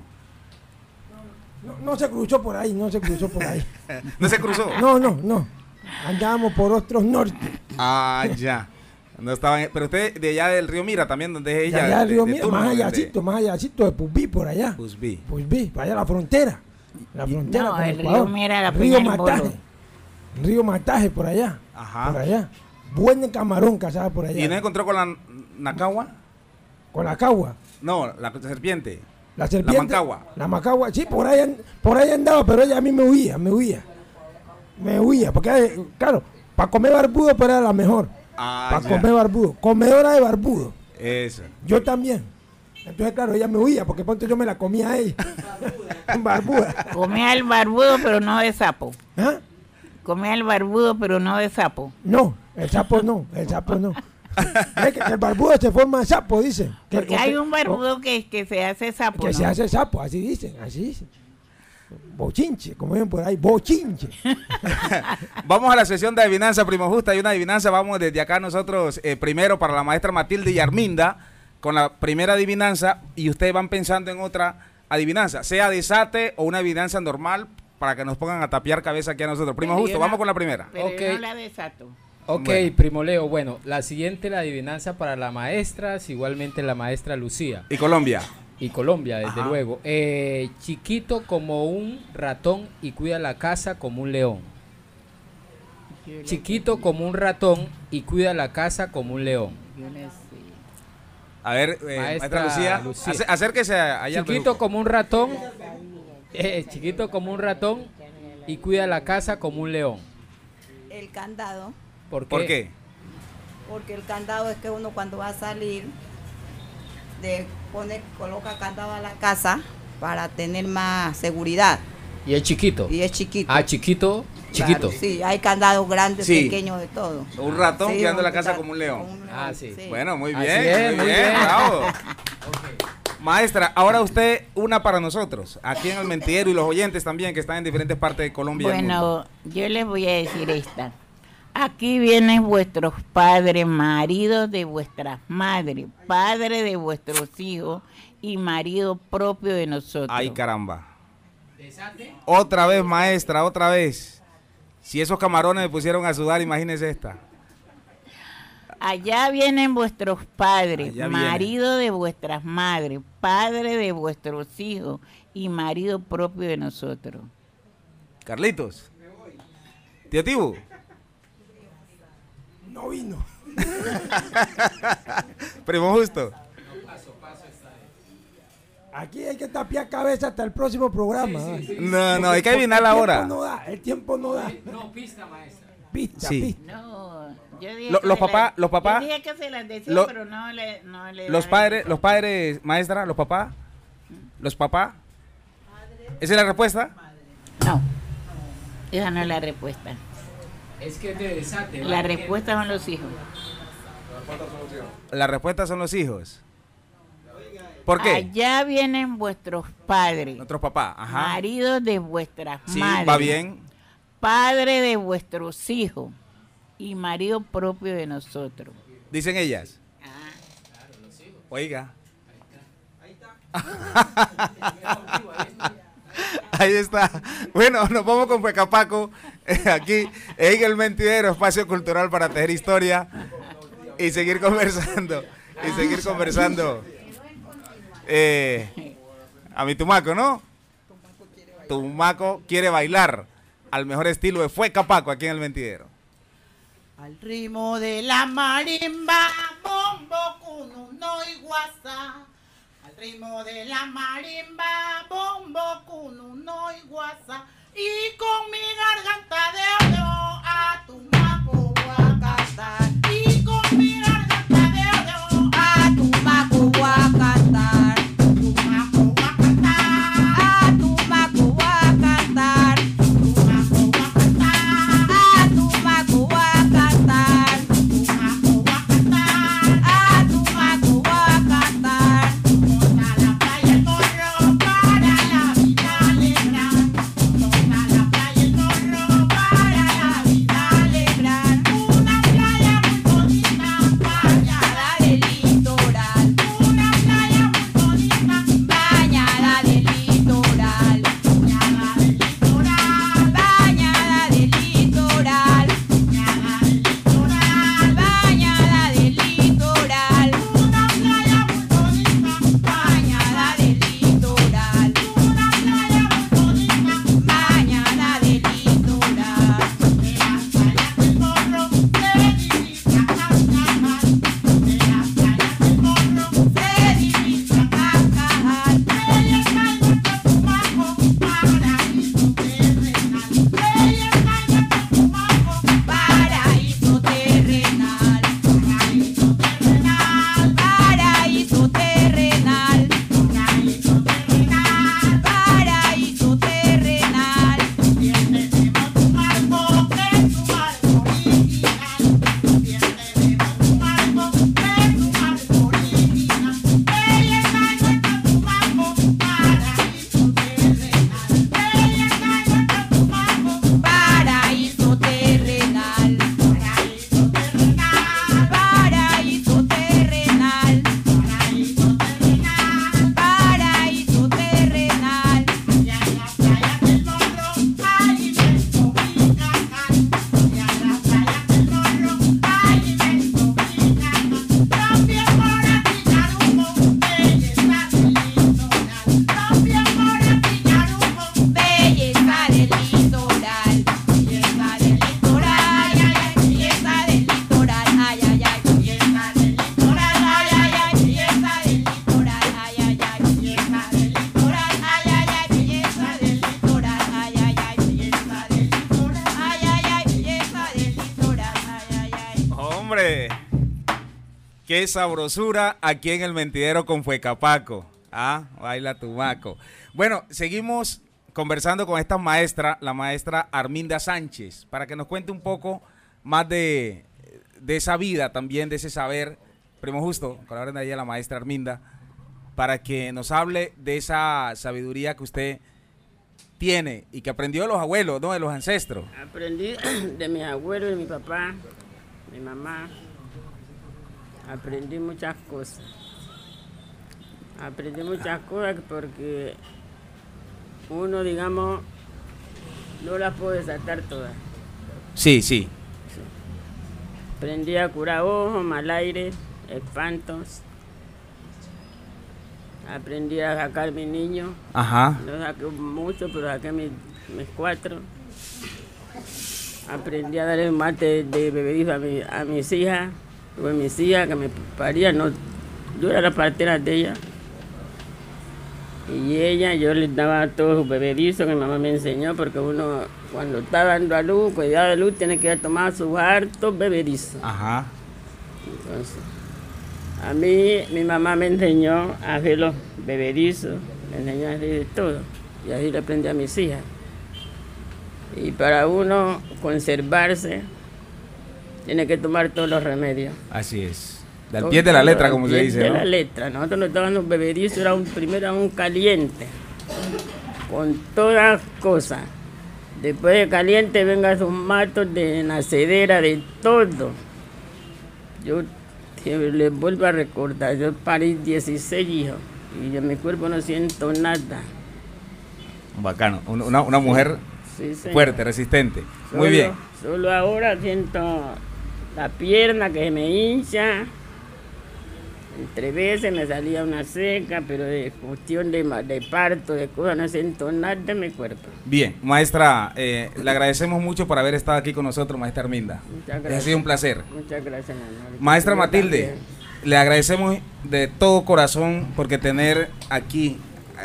No, no se cruzó por ahí, no se cruzó por ahí. ¿No se cruzó? No, no, no. Andábamos por otros norte. Ah, ya. No estaban, pero usted de allá del río Mira también, donde es De ella. allá del de- río de Mira, Turno, más allácito, más allácito de Pubí, por allá. Pues vi. Pubí, para allá la frontera. La frontera No, el río. Mira, la Río Mataje. Bolo. Río Mataje, por allá. Ajá. Por allá. Buen camarón cazaba por allá. ¿Y no encontró con la Nacagua? Con la cagua. No, la serpiente. La serpiente. mancagua. La macagua, sí, por ahí, por ahí andaba, pero ella a mí me huía, me huía. Me huía, porque, claro, para comer barbudo, pero era la mejor. Ah, para ya. comer barbudo. Comedora de barbudo. Eso. Yo también. Entonces, claro, ella me huía, porque ponte yo me la comía a ella. Barbuda. Comía el barbudo, pero no de sapo. ¿Ah? Comía el barbudo, pero no de sapo. No, el sapo no, el sapo no. Es que el barbudo se forma de sapo, dicen. Que- Porque hay un barbudo que, que se hace sapo. Que ¿no? se hace sapo, así dicen, así dicen. Bochinche, como ven por ahí, bochinche. Vamos a la sesión de adivinanza, primo justa. Hay una adivinanza. Vamos desde acá nosotros, eh, primero para la maestra Matilde y Arminda, con la primera adivinanza. Y ustedes van pensando en otra adivinanza, sea desate o una adivinanza normal, para que nos pongan a tapiar cabeza aquí a nosotros. Primo Pero justo, vamos con la primera. Pero yo no la desato. Ok, Bueno. primo Leo. Bueno, la siguiente, la adivinanza para la maestra, es igualmente la maestra Lucía. Y Colombia. Y Colombia, desde Ajá. luego. Eh, chiquito como un ratón y cuida la casa como un león. Chiquito como un ratón y cuida la casa como un león. A ver, eh, maestra, Maestra Lucía, Lucía. acérquese allá al Chiquito como un ratón. eh, chiquito como un ratón y cuida la casa como un león. El candado, ¿Por qué? ¿Por qué? porque el candado es que uno cuando va a salir de pone, coloca candado a la casa para tener más seguridad Y es chiquito. y es chiquito. Ah, chiquito, chiquito. Claro, sí, hay candados grandes, Sí. pequeños, de todo. Un ratón Sí, cuidando un la casa como un león. Ah, sí. Bueno, muy Así bien, es, muy bien, bien. bravo. Maestra, ahora usted una para nosotros, aquí en el Mentidero y los oyentes también que están en diferentes partes de Colombia. Bueno, yo les voy a decir esta. Aquí vienen vuestros padres, maridos de vuestras madres, padres de vuestros hijos y marido propio de nosotros. Ay, caramba. Otra vez, maestra, otra vez. Si esos camarones me pusieron a sudar, imagínese esta. Allá vienen vuestros padres, Allá marido de vuestras madres, padre de vuestros hijos y marido propio de nosotros. Carlitos. Tío Tibu. No vino. Primo Justo. Aquí hay que tapiar cabeza hasta el próximo programa. No, no, hay que adivinar la el hora. tiempo no da, el tiempo no da. No, pista, maestra. Pista, Sí. pista. No, yo dije Lo- que los se papás- las- los papás- Yo dije que se las decía, lo- pero no le, no le Los padres, los padres, maestra, los papás. Los papás. ¿Esa es la respuesta? No, esa no es la respuesta. Es que te desate. La respuesta son los hijos. La respuesta son los hijos. ¿Por qué? Allá vienen vuestros padres, Nuestros papás. Ajá. maridos de vuestras Sí, madres, va bien. padre de vuestros hijos y marido propio de nosotros. Dicen ellas. Ah, Oiga. Ahí está. Bueno, nos vamos con Pecapaco eh, aquí en el Mentidero, espacio cultural para tejer historia y seguir conversando. Y seguir conversando. Eh, a mi Tumaco, ¿no? Tumaco quiere bailar al mejor estilo de Fue Capaco aquí en el Mentidero. Al ritmo de la marimba, bombo, cununo y guasa. Al ritmo de la marimba, bombo, cununo y guasa. Y con mi garganta de oro a tu Qué sabrosura aquí en el mentidero con Fuecapaco. Ah, baila tu maco. Bueno, seguimos conversando con esta maestra, la maestra Arminda Sánchez, para que nos cuente un poco más de, de esa vida también, de ese saber. Primo Justo, de ahí a la maestra Arminda, para que nos hable de esa sabiduría que usted tiene y que aprendió de los abuelos, ¿no? De los ancestros. Aprendí de mis abuelos, de mi papá, mi mamá. Aprendí muchas cosas. Aprendí muchas cosas porque uno, digamos, no las puede saltar todas. Sí, sí. Aprendí a curar ojos, mal aire, espantos. Aprendí a sacar mi niño. Ajá. No saqué mucho, pero saqué mis, mis cuatro. Aprendí a darle mate de bebedizo a, mi- a mis hijas. Tuve mis hijas que me parían, no, yo era la partera de ella. Y ella, yo les daba todos sus bebedizos que mi mamá me enseñó, porque uno cuando está dando a luz, cuidado de luz, tiene que tomar sus hartos bebedizos. Ajá. Entonces, a mí mi mamá me enseñó a hacer los bebedizos, me enseñó a hacer todo. Y así le aprendí a mis hijas. Y para uno conservarse, tiene que tomar todos los remedios. Así es. Del pie de la letra, como se Al pie dice, De ¿no? la letra. Nosotros nos los bebedizos, era un, primero un caliente, con todas cosas. Después de caliente vengan sus matos de nacedera, de todo. Yo les vuelvo a recordar, yo parí 16 hijos y en mi cuerpo no siento nada. Bacano. Un- Una, una mujer Sí, fuerte, resistente. Muy bien. Solo ahora siento la pierna que me hincha. Entre veces me salía una seca, pero de cuestión de, de parto, de cosas, no siento nada en mi cuerpo. Bien, maestra, eh, le agradecemos mucho por haber estado aquí con nosotros, maestra Arminda. Muchas Ha gracias. sido un placer. Muchas gracias, mi amor. Maestra Yo Matilde, también. le agradecemos de todo corazón porque tener aquí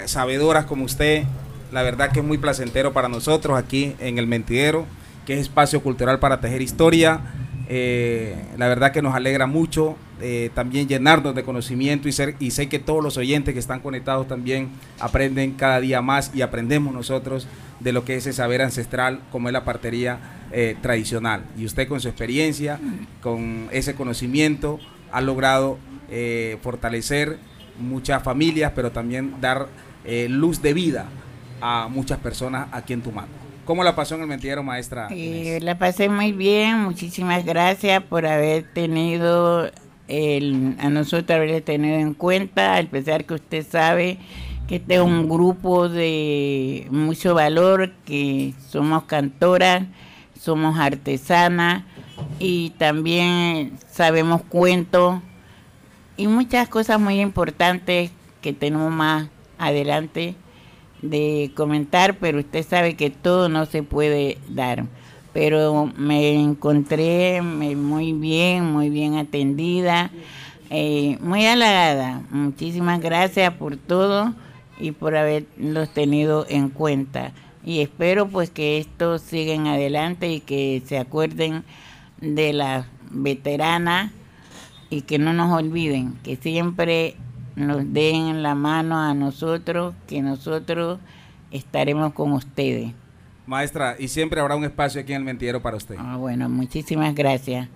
eh, sabedoras como usted, la verdad que es muy placentero para nosotros aquí en el Mentidero, que es espacio cultural para tejer historia. Eh, la verdad que nos alegra mucho eh, también llenarnos de conocimiento y, ser, y sé que todos los oyentes que están conectados también aprenden cada día más y aprendemos nosotros de lo que es ese saber ancestral como es la partería eh, tradicional. Y usted con su experiencia, con ese conocimiento, ha logrado fortalecer muchas familias, pero también dar luz de vida a muchas personas aquí en Tumaco. ¿Cómo la pasó en el mentidero, maestra? Eh, la pasé muy bien, muchísimas gracias por haber tenido el, a nosotros haberle tenido en cuenta, al pesar que usted sabe que este es un grupo de mucho valor, que somos cantoras, somos artesanas y también sabemos cuentos y muchas cosas muy importantes que tenemos más adelante de comentar, pero usted sabe que todo no se puede dar. Pero me encontré muy bien, muy bien atendida, eh, muy halagada. Muchísimas gracias por todo y por haberlos tenido en cuenta. Y espero pues que esto siga adelante y que se acuerden de las veteranas y que no nos olviden, que siempre nos den la mano a nosotros, que nosotros estaremos con ustedes. Maestra, y siempre habrá un espacio aquí en el mentidero para usted. Ah, bueno, muchísimas gracias.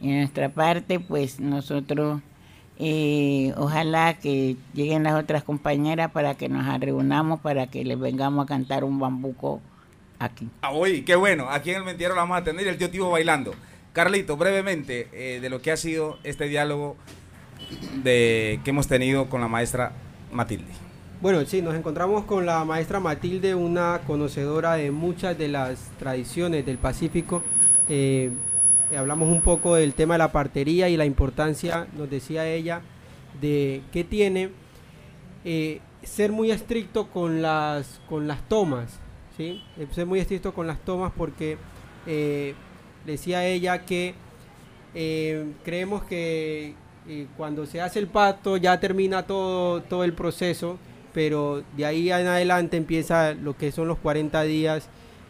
Y de nuestra parte, pues nosotros, eh, ojalá que lleguen las otras compañeras para que nos reunamos, para que les vengamos a cantar un bambuco aquí. Ah, oye, qué bueno. Aquí en el mentidero la vamos a tener el tío Tivo bailando. Carlito, brevemente, eh, de lo que ha sido este diálogo de, que hemos tenido con la maestra Matilde. Bueno, sí, nos encontramos con la maestra Matilde, una conocedora de muchas de las tradiciones del Pacífico. Eh, eh, hablamos un poco del tema de la partería y la importancia, nos decía ella, de que tiene eh, ser muy estricto con las, con las tomas, ¿sí? Ser muy estricto con las tomas porque decía ella que creemos que cuando se hace el pacto ya termina todo, todo el proceso, pero de ahí en adelante empieza lo que son los 40 días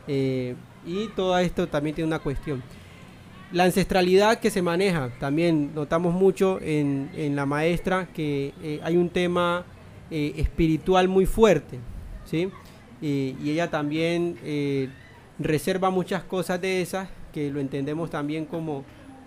eh, y todo esto también tiene una cuestión. la ancestralidad que se maneja, también notamos mucho en, en la maestra que eh, hay un tema eh, espiritual muy fuerte, ¿sí? Y, ella también reserva muchas cosas de esas que lo entendemos también como,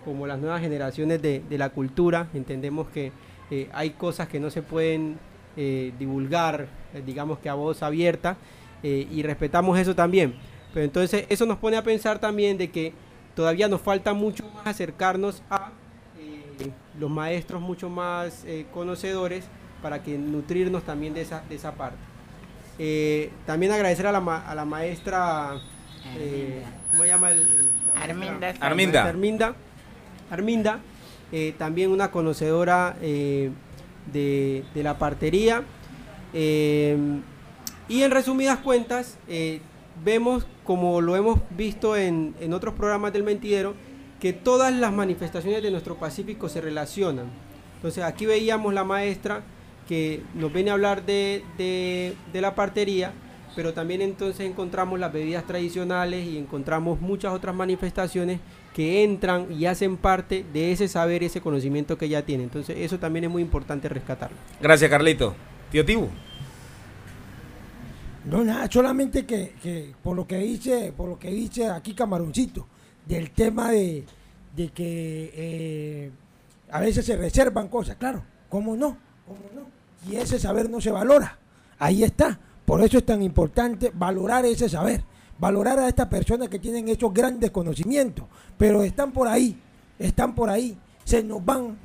como las nuevas generaciones de, de la cultura, entendemos que eh, hay cosas que no se pueden eh, divulgar, eh, digamos que a voz abierta, eh, y respetamos eso también. Pero entonces eso nos pone a pensar también de que todavía nos falta mucho más acercarnos a eh, los maestros mucho más eh, conocedores para que nutrirnos también de esa, de esa parte. Eh, también agradecer a la, ma- a la maestra, eh, ¿cómo se llama? el- el- la Arminda maestra? Arminda. Arminda. Arminda, eh, también una conocedora eh, de, la partería. Eh, y en resumidas cuentas, vemos, como lo hemos visto en, otros programas del mentidero, que todas las manifestaciones de nuestro Pacífico se relacionan. Entonces aquí veíamos la maestra que nos viene a hablar de- de la partería, pero también entonces encontramos las bebidas tradicionales y encontramos muchas otras manifestaciones que entran y hacen parte de ese saber, ese conocimiento que ella tiene. Entonces eso también es muy importante rescatarlo. Gracias, Carlito. Tío Tibu. No, nada, solamente que, que por lo que dice, por lo que dice aquí Camaroncito, del tema de, de que eh, a veces se reservan cosas, claro, ¿cómo no? ¿Cómo no? Y ese saber no se valora. Ahí está. Por eso es tan importante valorar ese saber, valorar a estas personas que tienen esos grandes conocimientos, pero están por ahí, están por ahí, se nos van,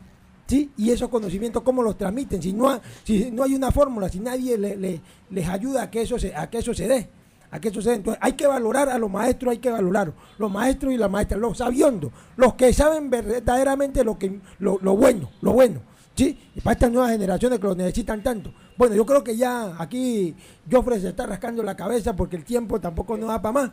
¿sí? Y esos conocimientos, ¿cómo los transmiten? Si no, si no hay una fórmula, si nadie le- le- les ayuda a que eso se, a que eso se dé, a se dé. Entonces, hay que valorar a los maestros, hay que valorar los maestros y las maestras, los sabiondos, los que saben verdaderamente lo que lo, lo bueno, lo bueno. ¿Sí? Y para estas nuevas generaciones que lo necesitan tanto. Bueno, yo creo que ya aquí Joffre se está rascando la cabeza porque el tiempo tampoco nos da para más.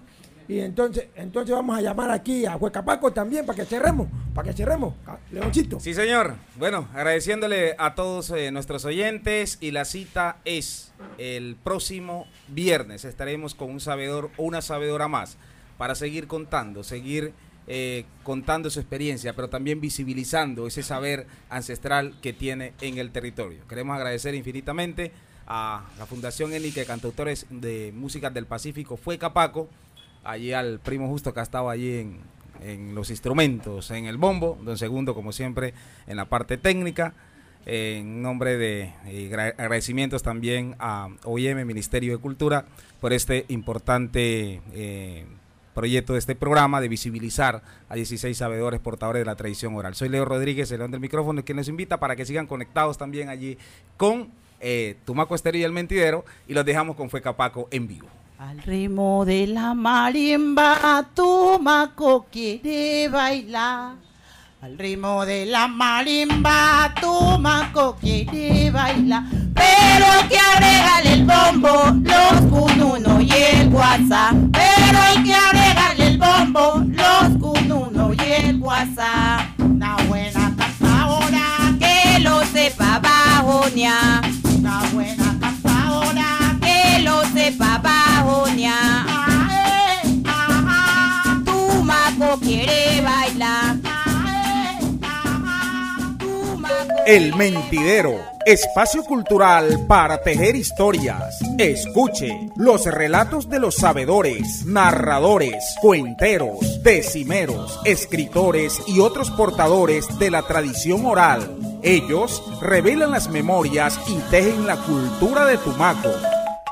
Y entonces, entonces vamos a llamar aquí a Huecapaco también para que cerremos, para que cerremos. Ah, Leoncito. Sí, señor. Bueno, agradeciéndole a todos eh, nuestros oyentes y la cita es el próximo viernes. Estaremos con un sabedor o una sabedora más para seguir contando, seguir eh, contando su experiencia, pero también visibilizando ese saber ancestral que tiene en el territorio. Queremos agradecer infinitamente a la Fundación Élica de Cantautores de Músicas del Pacífico, fue Capaco, allí al primo justo que ha estado allí en, en los instrumentos, en el bombo, don Segundo, como siempre, en la parte técnica. En nombre de eh, gra- agradecimientos también a OIM, Ministerio de Cultura, por este importante eh, proyecto de este programa de visibilizar a 16 sabedores portadores de la tradición oral. Soy Leo Rodríguez, el león del micrófono, quien los invita para que sigan conectados también allí con eh, Tumaco Estéreo y el Mentidero y los dejamos con Fue Capaco en vivo. Al ritmo de la marimba, tu maco quiere bailar. Al ritmo de la marimba, tu maco quiere bailar. Pero hay que agregarle el bombo, los cununo y el WhatsApp. Pero hay que agregarle el bombo, los cununo y el WhatsApp. Una buena cantadora que lo sepa bajonear. Una buena cantadora que lo sepa bajonear. El Mentidero, espacio cultural para tejer historias. Escuche los relatos de los sabedores, narradores, cuenteros, decimeros, escritores y otros portadores de la tradición oral. Ellos revelan las memorias y tejen la cultura de Tumaco.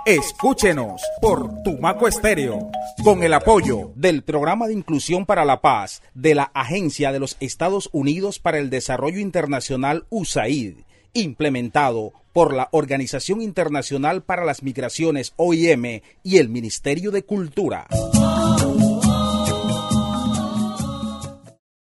Escúchenos por Tumaco Estéreo, con el apoyo del Programa de Inclusión para la Paz de la Agencia de los Estados Unidos para el Desarrollo Internacional USAID, implementado por la Organización Internacional para las Migraciones OIM y el Ministerio de Cultura.